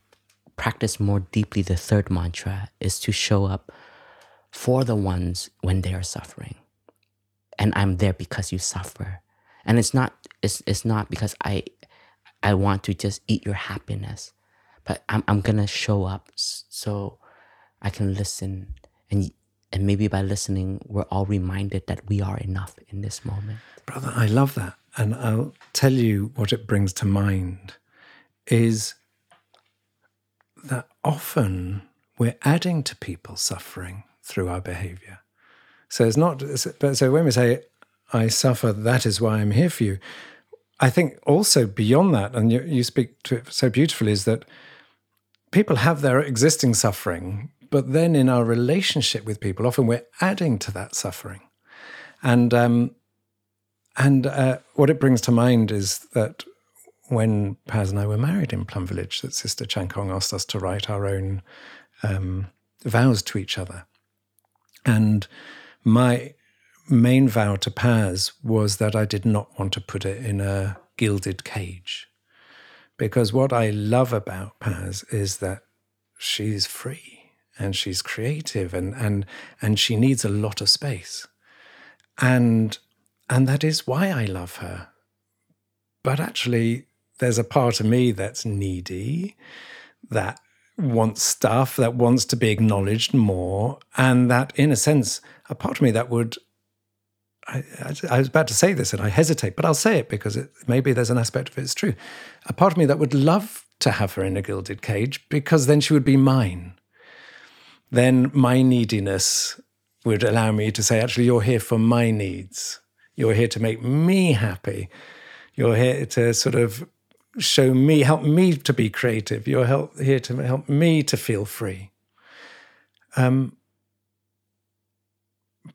practiced more deeply the third mantra is to show up for the ones when they are suffering and I'm there because you suffer. And it's not it's it's not because I I want to just eat your happiness, but I'm I'm gonna show up so I can listen and and maybe by listening we're all reminded that we are enough in this moment. Brother, I love that. And I'll tell you what it brings to mind is that often we're adding to people's suffering through our behavior. So it's not, but so when we say, I suffer, that is why I'm here for you, I think also beyond that, and you, you speak to it so beautifully, is that people have their existing suffering, but then in our relationship with people, often we're adding to that suffering. And um, and uh, what it brings to mind is that when Paz and I were married in Plum Village, that Sister Chan Khong asked us to write our own um, vows to each other. And my main vow to Paz was that I did not want to put it in a gilded cage. Because what I love about Paz is that she's free and she's creative and, and, and she needs a lot of space. And and that is why I love her. But actually, there's a part of me that's needy, that wants stuff, that wants to be acknowledged more, and that, in a sense, a part of me that would. I, I, was about to say this and I hesitate, but I'll say it because it, maybe there's an aspect of it that's true. A part of me that would love to have her in a gilded cage because then she would be mine. Then my neediness would allow me to say, actually, you're here for my needs. You're here to make me happy. You're here to sort of show me, help me to be creative. You're help, here to help me to feel free. Um,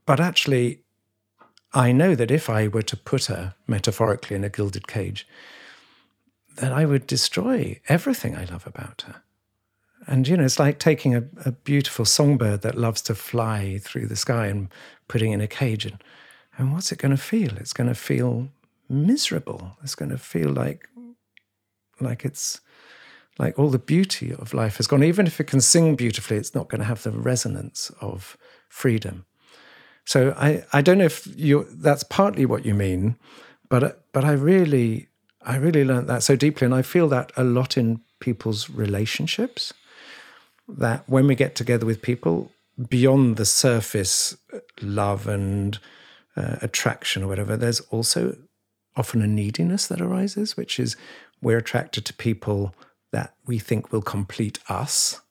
but actually, I know that if I were to put her metaphorically in a gilded cage, then I would destroy everything I love about her. And, you know, it's like taking a, a beautiful songbird that loves to fly through the sky and putting in a cage. And, and what's it going to feel? It's going to feel miserable. It's going to feel like, like it's like all the beauty of life has gone. Even if it can sing beautifully, it's not going to have the resonance of freedom. So I, I don't know if you that's partly what you mean, but but I really I really learned that so deeply, and I feel that a lot in people's relationships. That when we get together with people, beyond the surface love and uh, attraction or whatever, there's also often a neediness that arises, which is we're attracted to people that we think will complete us.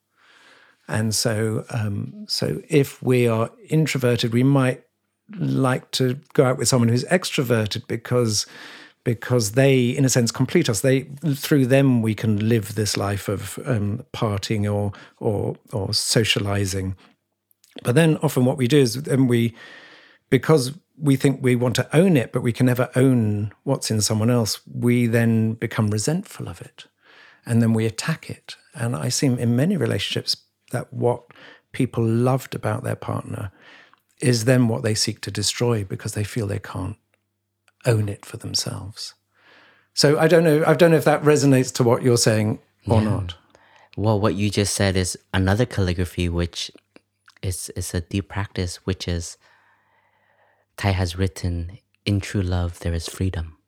And so, um, so if we are introverted, we might like to go out with someone who's extroverted because because they, in a sense, complete us. They through them we can live this life of um, partying or or or socializing. But then often what we do is then we because we think we want to own it, but we can never own what's in someone else, we then become resentful of it and then we attack it. And I see in many relationships that what people loved about their partner is then what they seek to destroy because they feel they can't own it for themselves. So I don't know. I don't know if that resonates to what you're saying or yeah. not. Well, what you just said is another calligraphy, which is is a deep practice, which is Thay has written, "In true love, there is freedom,"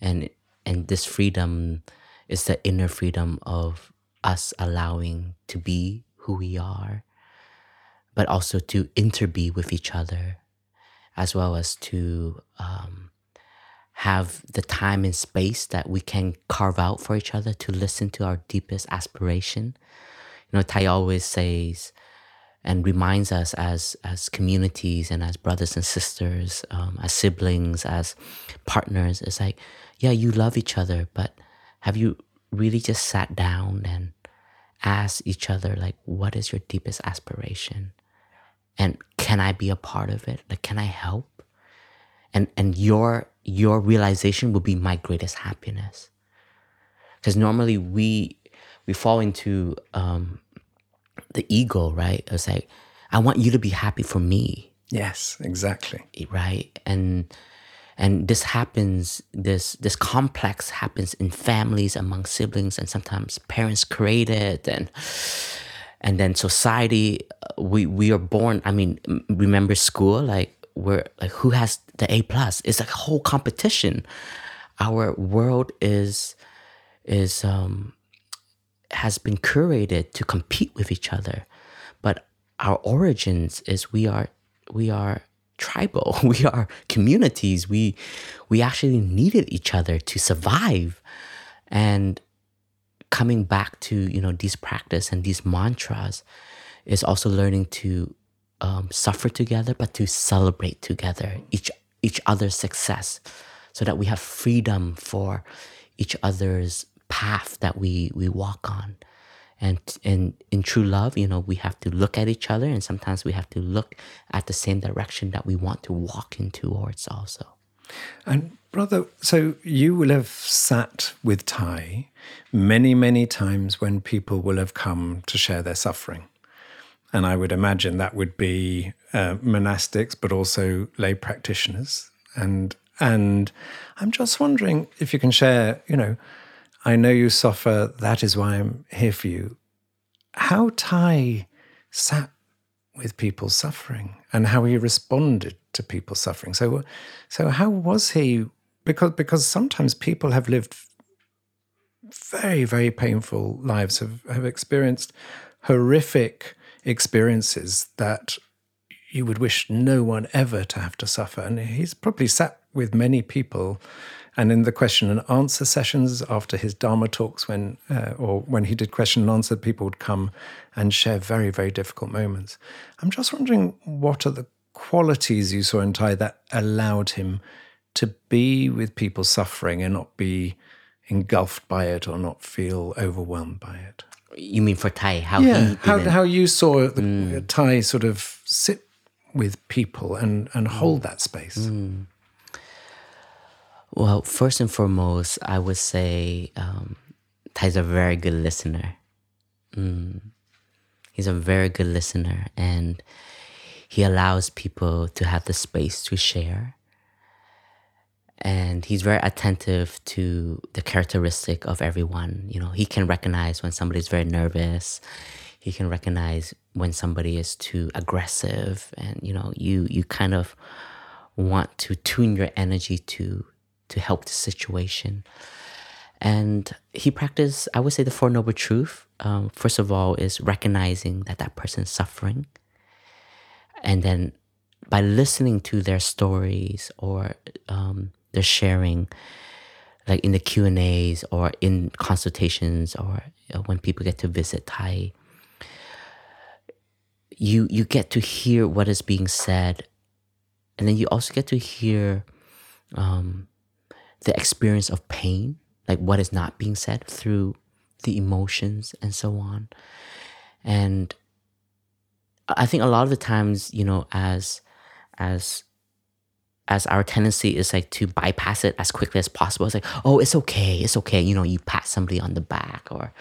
and and this freedom is the inner freedom of us allowing to be who we are, but also to interbe with each other, as well as to um, have the time and space that we can carve out for each other to listen to our deepest aspiration. You know, Thay always says, and reminds us as as communities and as brothers and sisters, um, as siblings, as partners. It's like, yeah, you love each other, but have you really just sat down and asked each other like, what is your deepest aspiration, and can I be a part of it? Like, can I help? And and your your realization will be my greatest happiness. Because normally we we fall into um, the ego, right? It's like, I want you to be happy for me. Yes, exactly. Right. And and this happens, this this complex happens in families among siblings and sometimes parents create it and and then society uh, we we are born i mean remember school like we're like who has the a plus it's like a whole competition our world is is um has been curated to compete with each other. But our origins is we are we are tribal. We are communities. We we actually needed each other to survive. And coming back to you know these practice and these mantras is also learning to um, suffer together, but to celebrate together each each other's success, so that we have freedom for each other's path that we we walk on. And and in true love you know we have to look at each other and sometimes we have to look at the same direction that we want to walk in towards also. And brother so you will have sat with Thay many many times when people will have come to share their suffering. And i would imagine that would be uh, monastics but also lay practitioners. And and i'm just wondering if you can share you know I know you suffer. That is why I'm here for you. How Thay sat with people suffering and how he responded to people suffering. So, so how was he? Because because sometimes people have lived very very painful lives, have have experienced horrific experiences that you would wish no one ever to have to suffer. And he's probably sat with many people and in the question and answer sessions after his Dharma talks, when uh, or when he did question and answer, people would come and share very, very difficult moments. I'm just wondering what are the qualities you saw in Thay that allowed him to be with people suffering and not be engulfed by it or not feel overwhelmed by it. You mean for Thay? How yeah, how, how you saw the, mm. Sort of sit with people and, and hold that space. Mm. Well, first and foremost, I would say um, Thay's a very good listener. Mm. He's a very good listener, and he allows people to have the space to share. And he's very attentive to the characteristic of everyone. You know, he can recognize when somebody's very nervous. He can recognize when somebody is too aggressive, and you know, you you kind of want to tune your energy to to help the situation. And he practiced, I would say, the Four Noble Truth. Um, first of all, is recognizing that that person is suffering. And then by listening to their stories or um, their sharing, like in the Q and A's or in consultations or uh, when people get to visit Thay, you you get to hear what is being said, and then you also get to hear um, the experience of pain, like what is not being said through the emotions and so on, and I think a lot of the times, you know, as as as our tendency is like to bypass it as quickly as possible. It's like, oh, it's okay, it's okay. You know, you pat somebody on the back or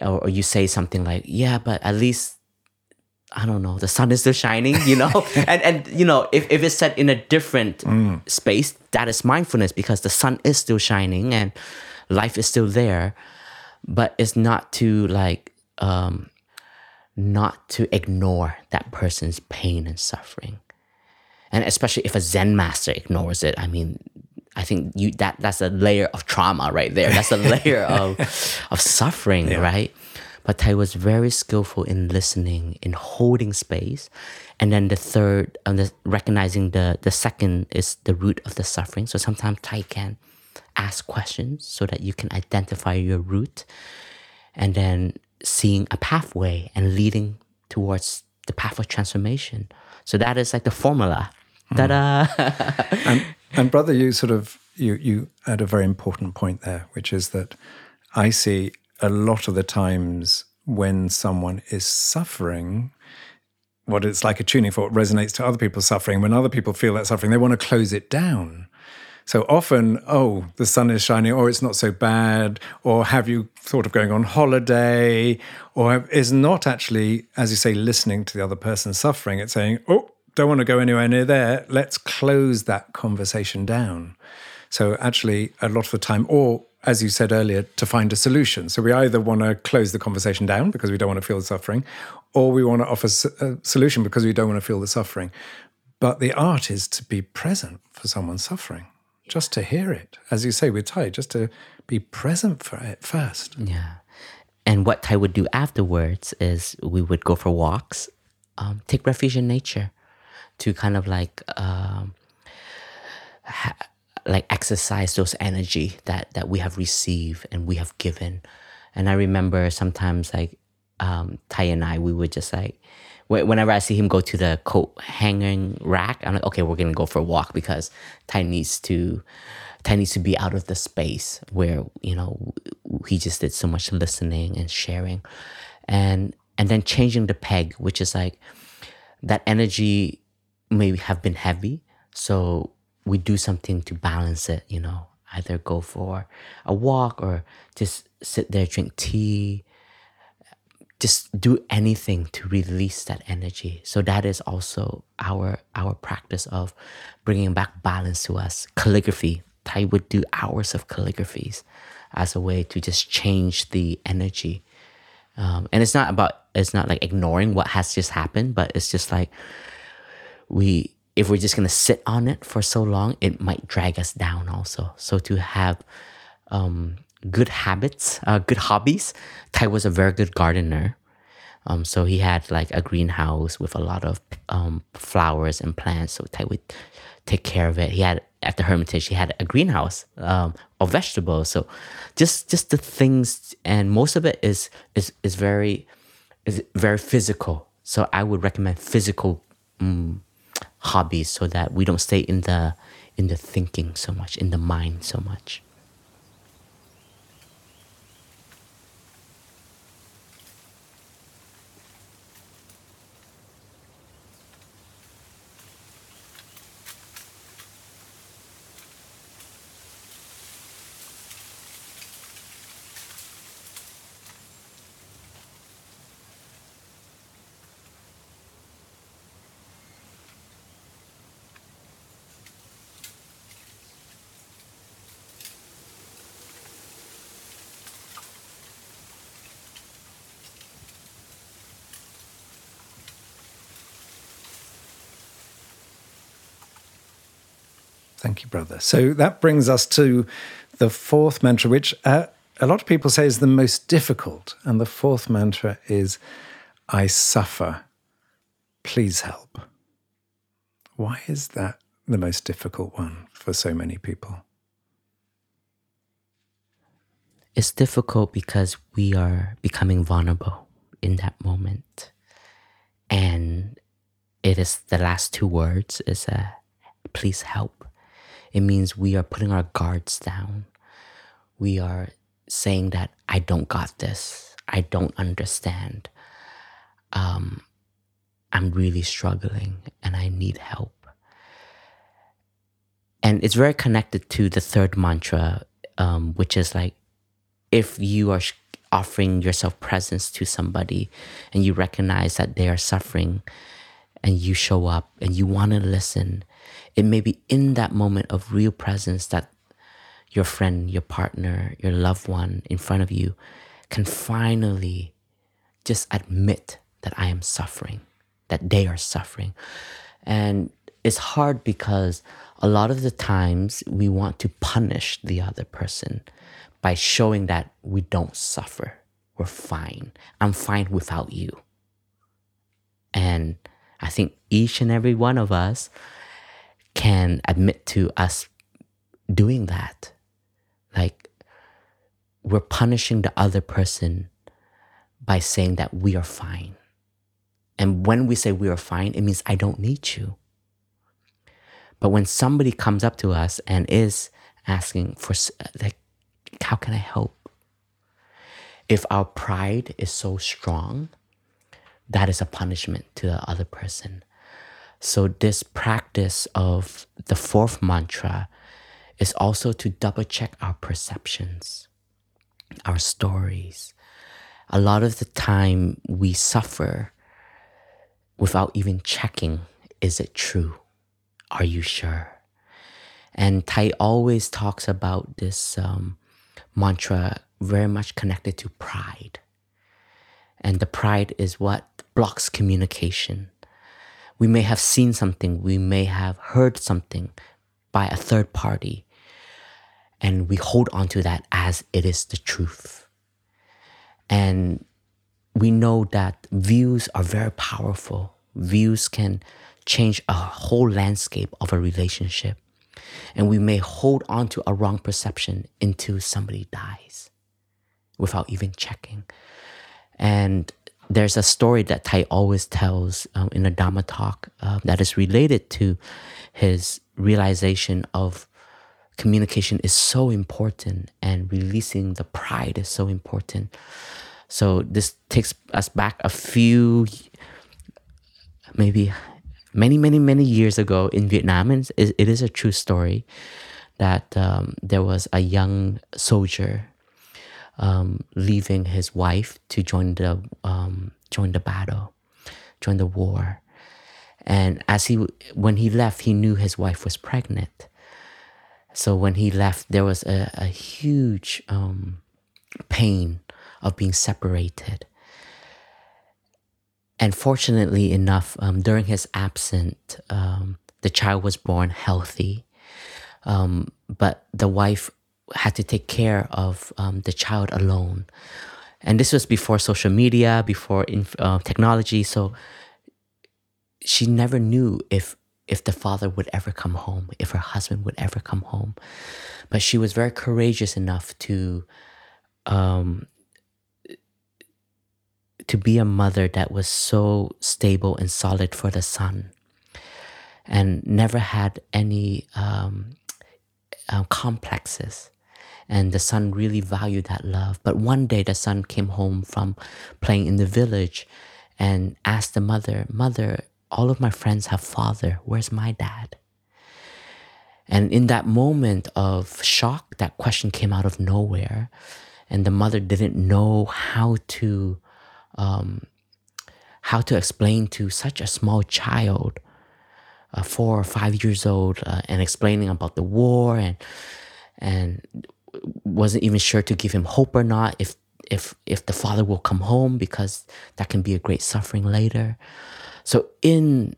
or, you say something like, yeah, but at least I don't know, the sun is still shining, you know? and and you know, if, if it's set in a different space, that is mindfulness because the sun is still shining and life is still there. But it's not to like um not to ignore that person's pain and suffering. And especially if a Zen master ignores it, I mean, I think you that that's a layer of trauma right there. That's a layer of of suffering, right? But Thay was very skillful in listening, in holding space. And then the third, um, the, recognizing the, the second is the root of the suffering. So sometimes Thay can ask questions so that you can identify your root and then seeing a pathway and leading towards the path of transformation. So that is like the formula. Ta-da! and, and brother, you sort of you you add a very important point there, which is that I see a lot of the times when someone is suffering, what it's like a tuning fork resonates to other people's suffering. When other people feel that suffering, they want to close it down. So often, oh, the sun is shining, or it's not so bad, or have you thought of going on holiday, or is not actually, as you say, listening to the other person suffering. It's saying, oh, don't want to go anywhere near there. Let's close that conversation down. So actually, a lot of the time, or as you said earlier, to find a solution. So we either want to close the conversation down because we don't want to feel the suffering, or we want to offer a solution because we don't want to feel the suffering. But the art is to be present for someone suffering, just to hear it. As you say with Thay, just to be present for it first. Yeah. And what Thay would do afterwards is we would go for walks, um, take refuge in nature to kind of like um, ha- like exercise those energy that that we have received and we have given. And I remember sometimes like um, Thay and I, we would just like whenever I see him go to the coat hanging rack, I'm like, okay, we're gonna go for a walk because Thay needs to Thay needs to be out of the space where you know he just did so much listening and sharing, and and then changing the peg, which is like that energy may have been heavy, so we do something to balance it. You know, either go for a walk or just sit there, drink tea, just do anything to release that energy so that is also our our practice of bringing back balance to us calligraphy Thay would do hours of calligraphies as a way to just change the energy um, and it's not about it's not like ignoring what has just happened but it's just like we if we're just gonna sit on it for so long it might drag us down also so to have um, good habits, uh, good hobbies. Thay was a very good gardener. Um, so he had like a greenhouse with a lot of um, flowers and plants. So Thay would take care of it. He had at the Hermitage, he had a greenhouse um, of vegetables. So just just the things, and most of it is is is very is very physical. So I would recommend physical um, hobbies so that we don't stay in the in the thinking so much, in the mind so much. Thank you, brother. So that brings us to the fourth mantra, which uh, a lot of people say is the most difficult. And the fourth mantra is I suffer. Please help. Why is that the most difficult one for so many people? it's difficult because we are becoming vulnerable in that moment. And it is the last two words is a please help. It means we are putting our guards down. We are saying that I don't got this. I don't understand. Um, I'm really struggling and I need help. And it's very connected to the third mantra, um, which is like if you are offering yourself presence to somebody and you recognize that they are suffering and you show up and you want to listen, it may be in that moment of real presence that your friend, your partner, your loved one in front of you can finally just admit that I am suffering, that they are suffering. And it's hard because a lot of the times we want to punish the other person by showing that we don't suffer. We're fine. I'm fine without you. And I think each and every one of us can admit to us doing that. Like, we're punishing the other person by saying that we are fine. And when we say we are fine, it means I don't need you. But when somebody comes up to us and is asking for, like, how can I help? If our pride is so strong, that is a punishment to the other person. So, this practice of the fourth mantra is also to double check our perceptions, our stories. A lot of the time, we suffer without even checking is it true? Are you sure? And Thay always talks about this um, mantra very much connected to pride. And the pride is what blocks communication. We may have seen something, we may have heard something by a third party, and we hold on to that as it is the truth. And we know that views are very powerful. Views can change a whole landscape of a relationship and we may hold on to a wrong perception until somebody dies without even checking. And there's a story that Thay always tells um, in a Dharma talk uh, that is related to his realization of communication is so important and releasing the pride is so important. So this takes us back a few, maybe many, many, many years ago in Vietnam, and it is a true story that um, there was a young soldier um, leaving his wife to join the um, join the battle, join the war, and as he when he left, he knew his wife was pregnant. So when he left, there was a, a huge um, pain of being separated. And fortunately enough, um, during his absence, um, the child was born healthy. Um, but the wife had to take care of um, the child alone. And this was before social media, before inf- uh, technology. So she never knew if if the father would ever come home, if her husband would ever come home. But she was very courageous enough to um, to be a mother that was so stable and solid for the son and never had any um, uh, complexes. And the son really valued that love. But one day the son came home from playing in the village and asked the mother, Mother, all of my friends have father. Where's my dad? And in that moment of shock, that question came out of nowhere. And the mother didn't know how to um, how to explain to such a small child, uh, four or five years old, uh, and explaining about the war and and wasn't even sure to give him hope or not if if if the father will come home because that can be a great suffering later. So in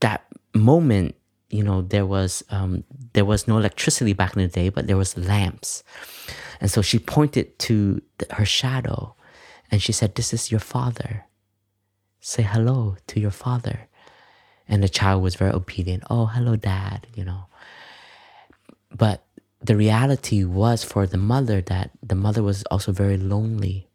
that moment, you know, there was um, there was no electricity back in the day, but there was lamps, and so she pointed to the, her shadow, and she said, This is your father. Say hello to your father. And the child was very obedient. Oh, hello, dad, you know. But the reality was for the mother that the mother was also very lonely.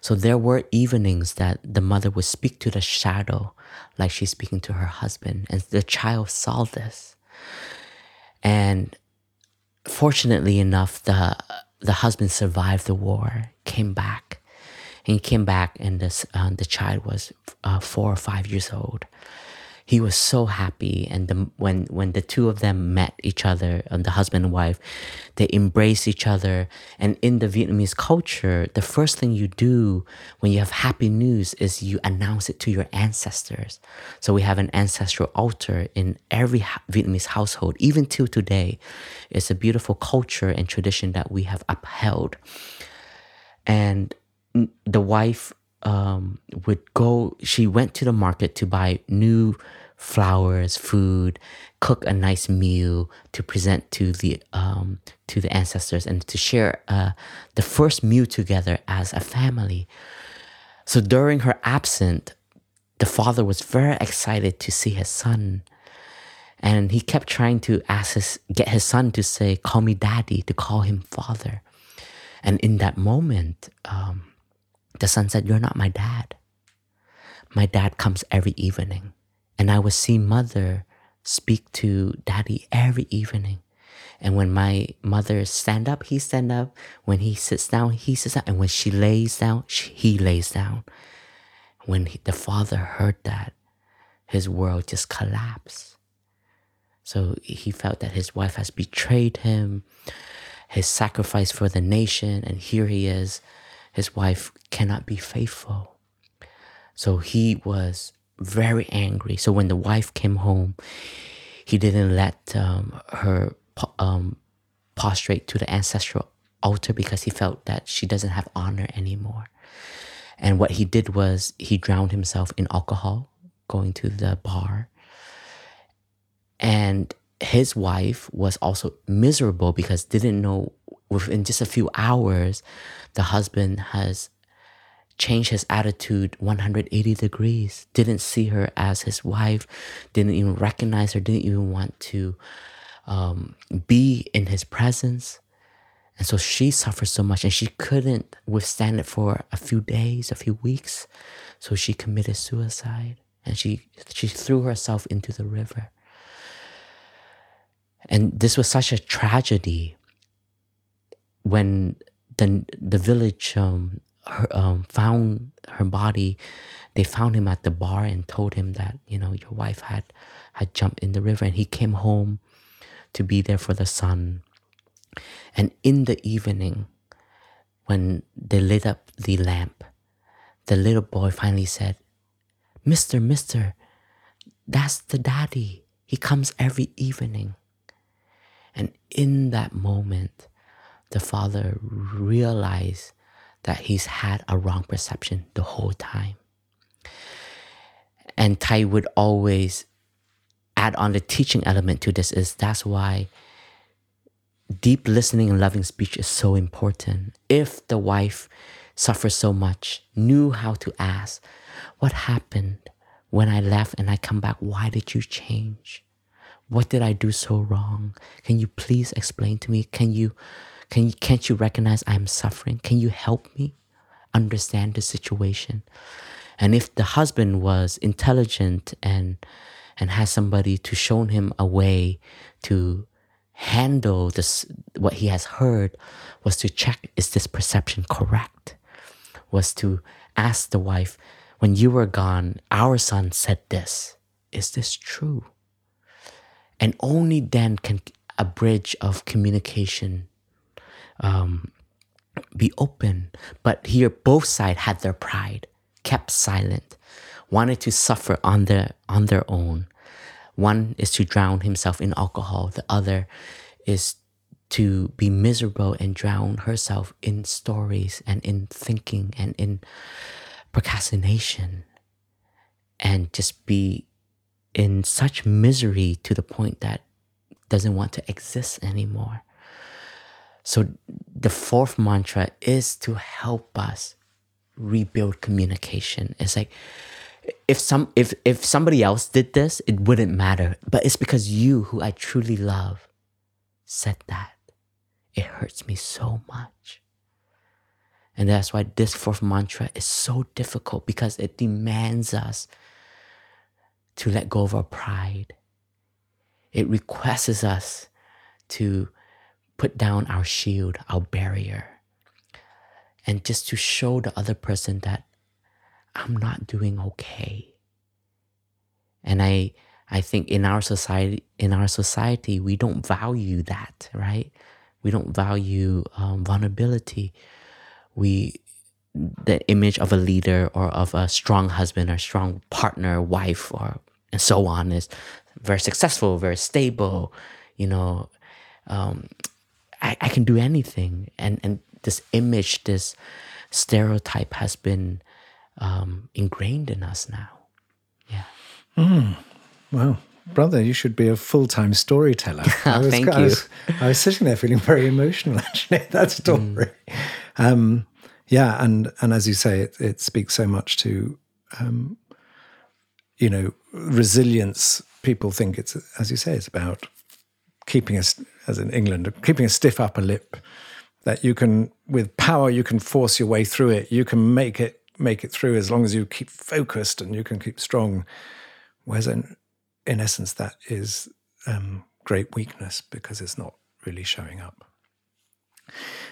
So there were evenings that the mother would speak to the shadow like she's speaking to her husband, and the child saw this. And fortunately enough, the the husband survived the war, came back, and he came back, and this uh, the child was uh, four or five years old. He was so happy, and the, when when the two of them met each other, um, the husband and wife, they embraced each other. And in the Vietnamese culture, the first thing you do when you have happy news is you announce it to your ancestors. So we have an ancestral altar in every Vietnamese household, even till today. It's a beautiful culture and tradition that we have upheld. And the wife um, would go, she went to the market to buy new flowers, food, cook a nice meal to present to the um, to the ancestors and to share uh, the first meal together as a family. So during her absence, the father was very excited to see his son, and he kept trying to ask his get his son to say, "Call me daddy," to call him father. And in that moment, um, the son said, You're not my dad. My dad comes every evening. And I would see mother speak to daddy every evening. And when my mother stand up, he stand up. When he sits down, he sits down. And when she lays down, she, he lays down. When he, the father heard that, his world just collapsed. So he felt that his wife has betrayed him, his sacrifice for the nation, and here he is his wife cannot be faithful. So he was very angry. So when the wife came home, he didn't let um, her um, prostrate to the ancestral altar because he felt that she doesn't have honor anymore. And what he did was he drowned himself in alcohol, going to the bar. And his wife was also miserable because didn't know within just a few hours the husband has changed his attitude 180 degrees, didn't see her as his wife, didn't even recognize her, didn't even want to um, be in his presence. And so she suffered so much and she couldn't withstand it for a few days, a few weeks. So she committed suicide and she, she threw herself into the river. And this was such a tragedy when the the village um, her, um, found her body, they found him at the bar and told him that you know your wife had had jumped in the river, and he came home to be there for the son. And in the evening, when they lit up the lamp, the little boy finally said, "Mister, Mister, that's the daddy. He comes every evening." And in that moment, the father realized that he's had a wrong perception the whole time. And Thay would always add on the teaching element to this is that's why deep listening and loving speech is so important. If the wife suffers so much, knew how to ask, what happened when I left and I come back? Why did you change? What did I do so wrong? Can you please explain to me? Can you can, can't you recognize I'm suffering? Can you help me understand the situation? And if the husband was intelligent and and has somebody to show him a way to handle this what he has heard was to check is this perception correct was to ask the wife when you were gone our son said this is this true and only then can a bridge of communication um, be open. But here, both sides had their pride, kept silent, wanted to suffer on their on their own. One is to drown himself in alcohol. The other is to be miserable and drown herself in stories and in thinking and in procrastination and just be in such misery to the point that doesn't want to exist anymore. So the fourth mantra is to help us rebuild communication. It's like if some if if somebody else did this, it wouldn't matter. But it's because you who I truly love said that, it hurts me so much. And that's why this fourth mantra is so difficult because it demands us to let go of our pride. It requests us to put down our shield, our barrier, and just to show the other person that I'm not doing okay. And I I think in our society in our society we don't value that, right? We don't value um, vulnerability. We the image of a leader or of a strong husband or strong partner, wife, or and so on is very successful, very stable. You know, um, I, I can do anything, and and this image, this stereotype has been um, ingrained in us now. Yeah. Well, brother, you should be a full time storyteller. I was, Thank I you. I was sitting there feeling very emotional, actually, at that story. Um, yeah, and, and as you say, it, it speaks so much to, um, you know, resilience. People think it's, as you say, it's about keeping us, as in England, keeping a stiff upper lip. That you can, with power, you can force your way through it. You can make it make it through as long as you keep focused and you can keep strong. Whereas in, in essence, that is um, great weakness because it's not really showing up.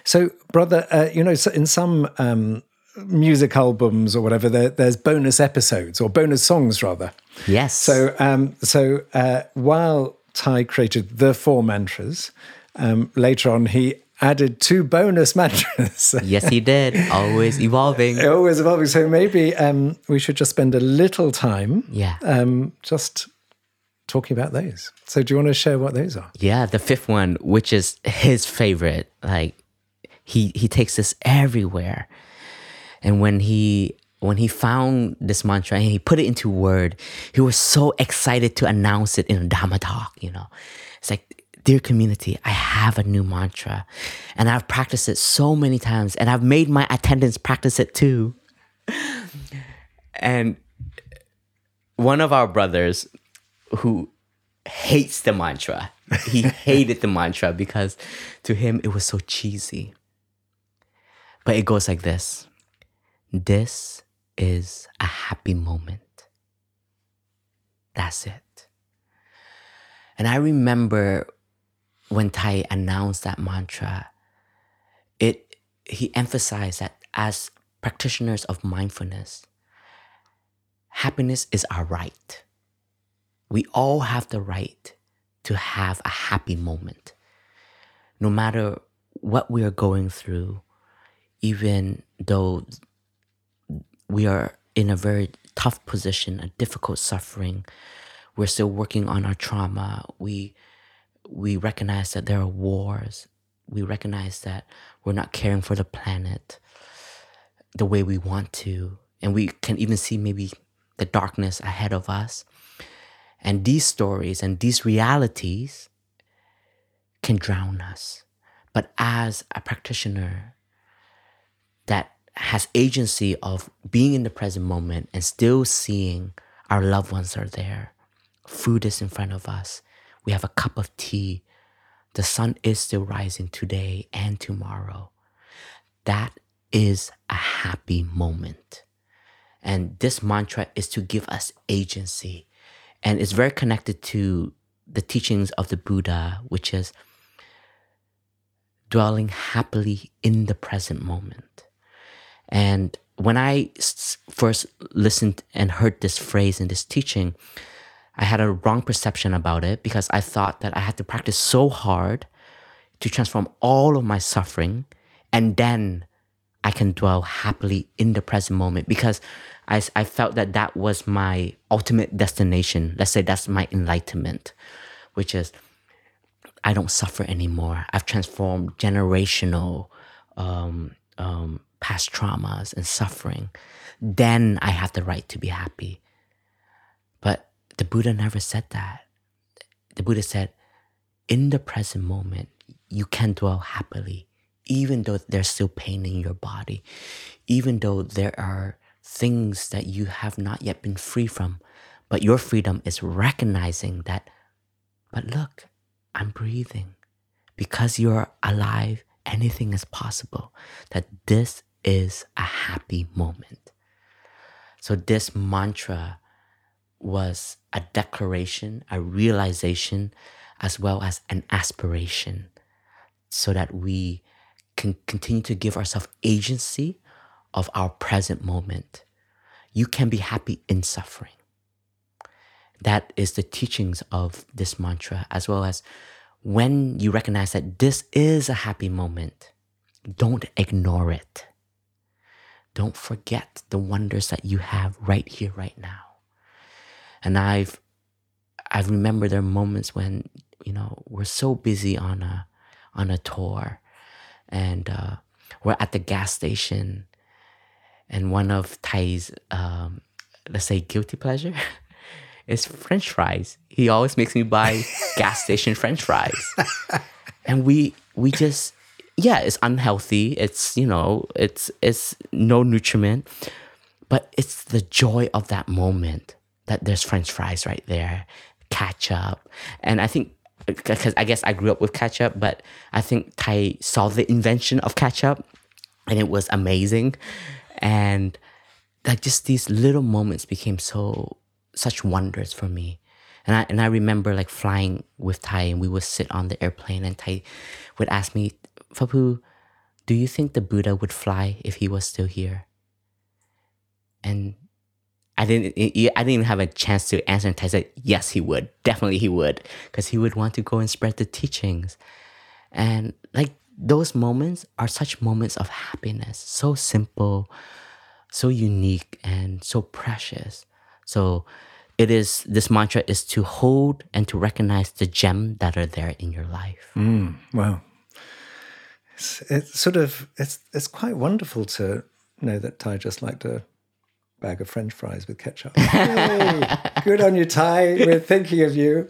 So, brother, uh, you know, in some um, music albums or whatever, there, there's bonus episodes or bonus songs rather. Yes. So, um, so uh, while Thay created the four mantras, um, later on he added two bonus mantras. yes, he did. Always evolving. Always evolving. So maybe um, we should just spend a little time, Yeah. um, just talking about those. So, do you want to share what those are? Yeah, the fifth one, which is his favorite, like he he takes this everywhere. And when he when he found this mantra and he put it into word, he was so excited to announce it in a Dhamma talk, you know. It's like, dear community, I have a new mantra. And I've practiced it so many times and I've made my attendants practice it too. And one of our brothers who hates the mantra. He hated the mantra because to him it was so cheesy. But it goes like this This is a happy moment. That's it. And I remember when Thay announced that mantra, it he emphasized that as practitioners of mindfulness, happiness is our right we all have the right to have a happy moment. No matter what we are going through, even though we are in a very tough position, a difficult suffering, we're still working on our trauma. We we recognize that there are wars. We recognize that we're not caring for the planet the way we want to. And we can even see maybe the darkness ahead of us. And these stories and these realities can drown us. But as a practitioner that has agency of being in the present moment and still seeing our loved ones are there, food is in front of us, we have a cup of tea, the sun is still rising today and tomorrow. That is a happy moment. And this mantra is to give us agency and it's very connected to the teachings of the Buddha, which is dwelling happily in the present moment. And when I first listened and heard this phrase in this teaching, I had a wrong perception about it because I thought that I had to practice so hard to transform all of my suffering and then I can dwell happily in the present moment because I, I felt that that was my ultimate destination. Let's say that's my enlightenment, which is I don't suffer anymore. I've transformed generational um, um, past traumas and suffering. Then I have the right to be happy. But the Buddha never said that. The Buddha said, in the present moment, you can dwell happily, even though there's still pain in your body, even though there are things that you have not yet been free from. But your freedom is recognizing that, but look, I'm breathing. because you're alive, anything is possible. That this is a happy moment. So, this mantra was a declaration, a realization, as well as an aspiration, so that we can continue to give ourselves agency of our present moment. You can be happy in suffering. That is the teachings of this mantra, as well as when you recognize that this is a happy moment, don't ignore it. Don't forget the wonders that you have right here, right now. And I've I remember there are moments when, you know, we're so busy on a on a tour and uh, we're at the gas station and one of Thay's um, let's say guilty pleasure is french fries. He always makes me buy gas station french fries. And we we just yeah, it's unhealthy. It's, you know, it's it's no nutriment, but it's the joy of that moment that there's french fries right there, ketchup. And I think uh, because I guess I grew up with ketchup, but I think Thay saw the invention of ketchup and it was amazing. And like just these little moments became so such wonders for me. And I and I remember like flying with Thay and we would sit on the airplane and Thay would ask me, Phap Huu, do you think the Buddha would fly if he was still here? And I didn't I didn't even have a chance to answer and I said, yes, he would. Definitely he would. Because he would want to go and spread the teachings. And like those moments are such moments of happiness. So simple, so unique, and so precious. So it is this mantra is to hold and to recognize the gem that are there in your life. Mm, wow. It's, it's sort of it's it's quite wonderful to know that Thay just liked a bag of French fries with ketchup. Good on you, Thay. We're thinking of you.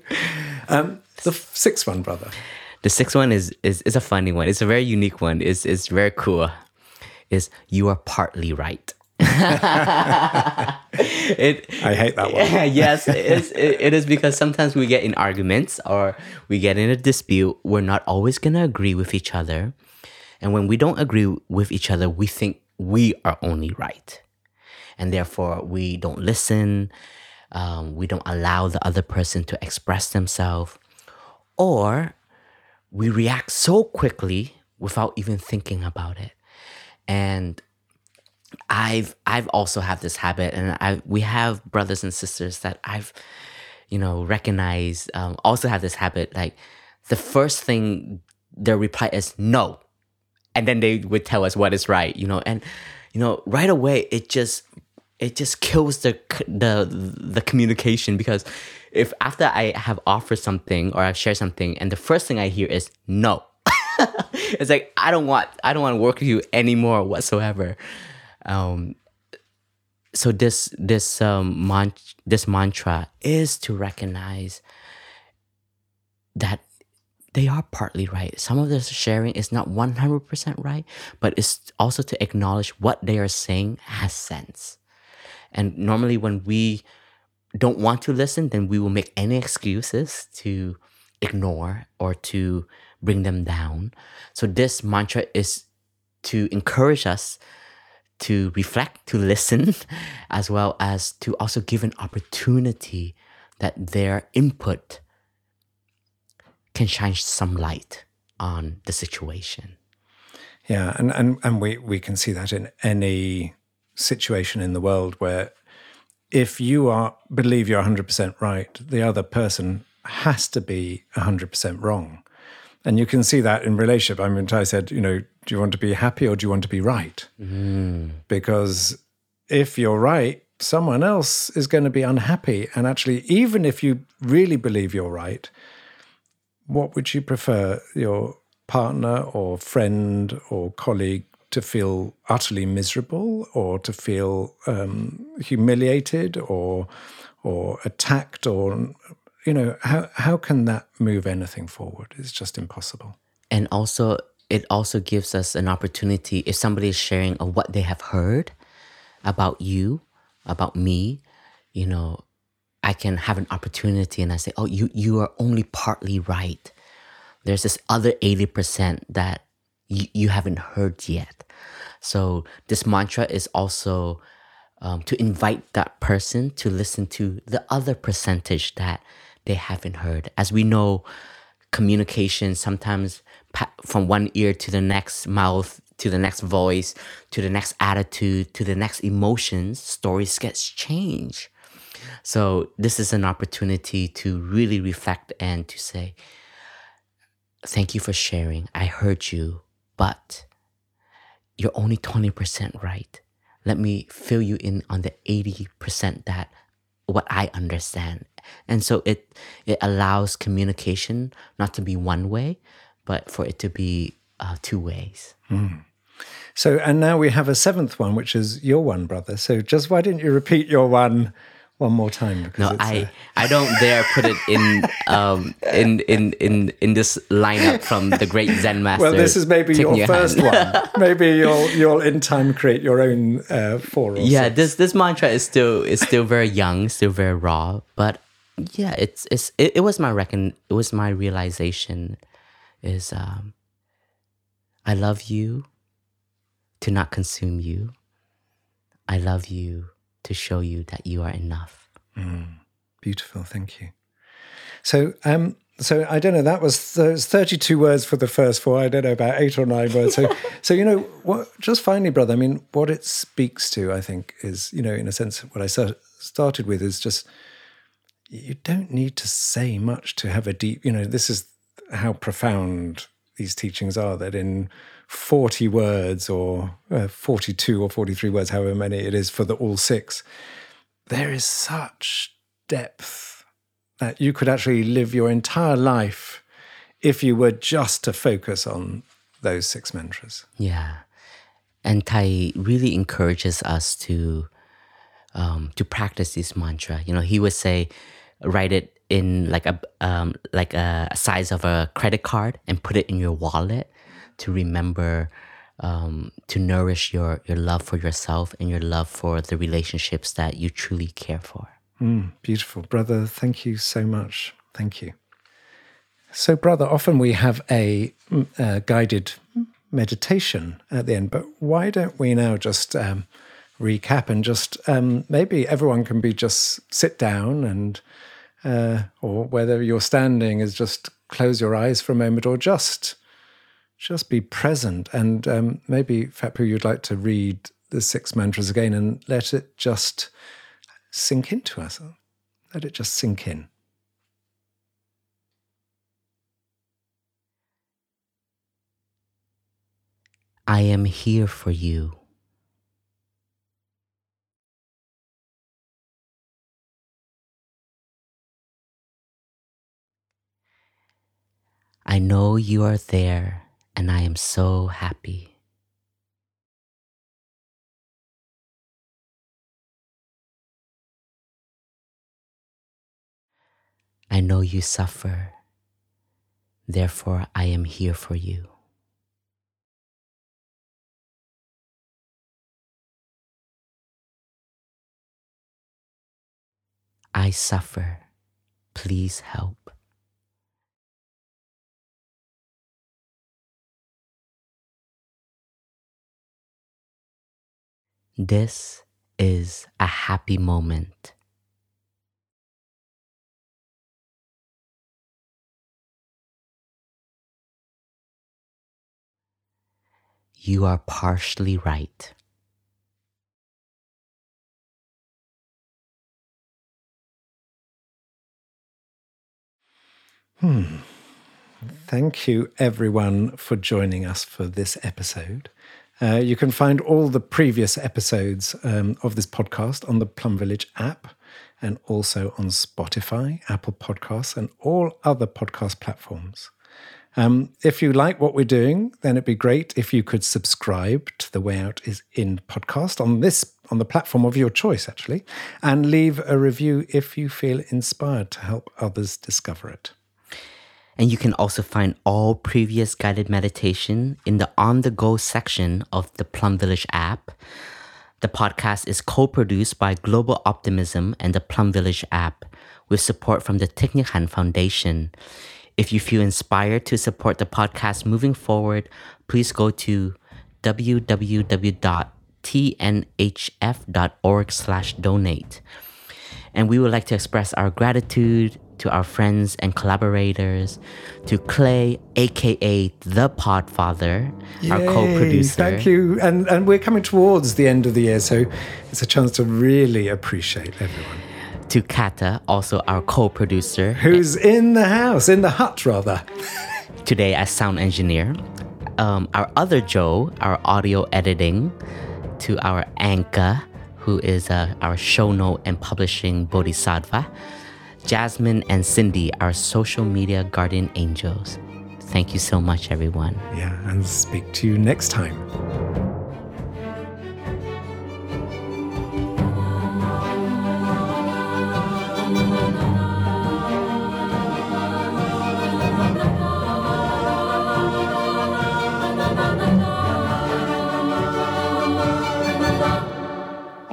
Um, the sixth one, brother. The sixth one is is is a funny one. It's a very unique one. It's it's very cool. Is you are partly right. it, I hate that one. yes, it's, it, it is because sometimes we get in arguments or we get in a dispute. We're not always going to agree with each other. And when we don't agree with each other, we think we are only right. And therefore, we don't listen. Um, we don't allow the other person to express themselves. Or we react so quickly without even thinking about it. And I've I've also have this habit, and I we have brothers and sisters that I've you know recognized um, also have this habit. Like the first thing their reply is no, and then they would tell us what is right. You know, and you know right away it just it just kills the the the communication because if after I have offered something or I've shared something and the first thing I hear is no. it's like I don't want I don't want to work with you anymore whatsoever. Um, so this this um man- this mantra is to recognize that they are partly right. Some of the sharing is not 100% right, but it's also to acknowledge what they are saying has sense. And normally, when we don't want to listen, then we will make any excuses to ignore or to bring them down. So, this mantra is to encourage us to reflect, to listen, as well as to also give an opportunity that their input can shine some light on the situation. Yeah, and, and, and we, we can see that in any situation in the world where if you are believe you're 100% right, the other person has to be 100% wrong. And you can see that in relationship. I mean, Thay said, you know, do you want to be happy or do you want to be right? Mm. Because if you're right, someone else is going to be unhappy. And actually, even if you really believe you're right, what would you prefer your partner or friend or colleague to feel utterly miserable or to feel um, humiliated or or attacked or you know how how can that move anything forward? It's just impossible. And also it also gives us an opportunity if somebody is sharing of what they have heard about you about me you know i can have an opportunity and i say oh you you are only partly right there's this other 80% that you, you haven't heard yet. So this mantra is also um, to invite that person to listen to the other percentage that they haven't heard. As we know, communication sometimes from one ear to the next mouth to the next voice to the next attitude to the next emotions stories gets changed so this is an opportunity to really reflect and to say thank you for sharing. I heard you but you're only 20% right. Let me fill you in on the 80% that what i understand. And so it it allows communication not to be one way but for it to be uh, two ways. So, and now we have a seventh one, which is your one, brother. So, just why didn't you repeat your one one more time? Because no it's, i uh, i don't dare put it in um in in in in this lineup from the great zen master well, this is maybe Thich your first one. Maybe you'll you'll in time create your own uh, four yeah six. this this mantra is still is still very young still very raw but yeah it's it's it, it was my reckon it was my realization is um i love you to not consume you i love you to show you that you are enough Beautiful, thank you. So, um, so I don't know. That was those thirty-two words for the first four. I don't know about eight or nine words. So, so you know, what? Just finally, brother. I mean, what it speaks to, I think, is you know, in a sense, what I started with is just you don't need to say much to have a deep. You know, this is how profound these teachings are. That in forty words or uh, forty-two or forty-three words, however many it is for the all six, there is such depth that you could actually live your entire life if you were just to focus on those six mantras. Yeah, and Thay really encourages us to um, to practice this mantra. You know, he would say, write it in like a um, like a size of a credit card and put it in your wallet to remember um, to nourish your your love for yourself and your love for the relationships that you truly care for. Beautiful. Brother, thank you so much. Thank you. So, brother, often we have a, mm, uh guided meditation at the end, but why don't we now just um, recap and just um, maybe everyone can be just sit down and, uh, or whether you're standing, is just close your eyes for a moment or just just be present and um, maybe Phap Huu, you'd like to read the six mantras again and let it just sink into us. Let it just sink in. I am here for you. I know you are there, and I am so happy. I know you suffer, therefore, I am here for you. I suffer. Please help. This is a happy moment. You are partially right. Hmm. Thank you, everyone, for joining us for this episode. Uh, you can find all the previous episodes um, of this podcast on the Plum Village app and also on Spotify, Apple Podcasts, and all other podcast platforms. Um, if you like what we're doing, then it'd be great if you could subscribe to The Way Out is in podcast on this on the platform of your choice, actually, and leave a review if you feel inspired to help others discover it. And you can also find all previous guided meditation in the on the go section of the Plum Village app. The podcast is co produced by Global Optimism and the Plum Village app with support from the Hanh Foundation. If you feel inspired to support the podcast moving forward, please go to www.tnhf.org slash donate. And we would like to express our gratitude to our friends and collaborators, to Clay, aka the Podfather, our co-producer. Thank you. And and we're coming towards the end of the year, so it's a chance to really appreciate everyone. To Kata, also our co-producer, Who's in the house, in the hut rather. today as sound engineer. Um, our other Joe, our audio editing. To our Anka, who is uh, our show note and publishing bodhisattva. Jasmine and Cindy, our social media guardian angels. Thank you so much, everyone. Yeah, and speak to you next time.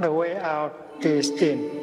The way out is in.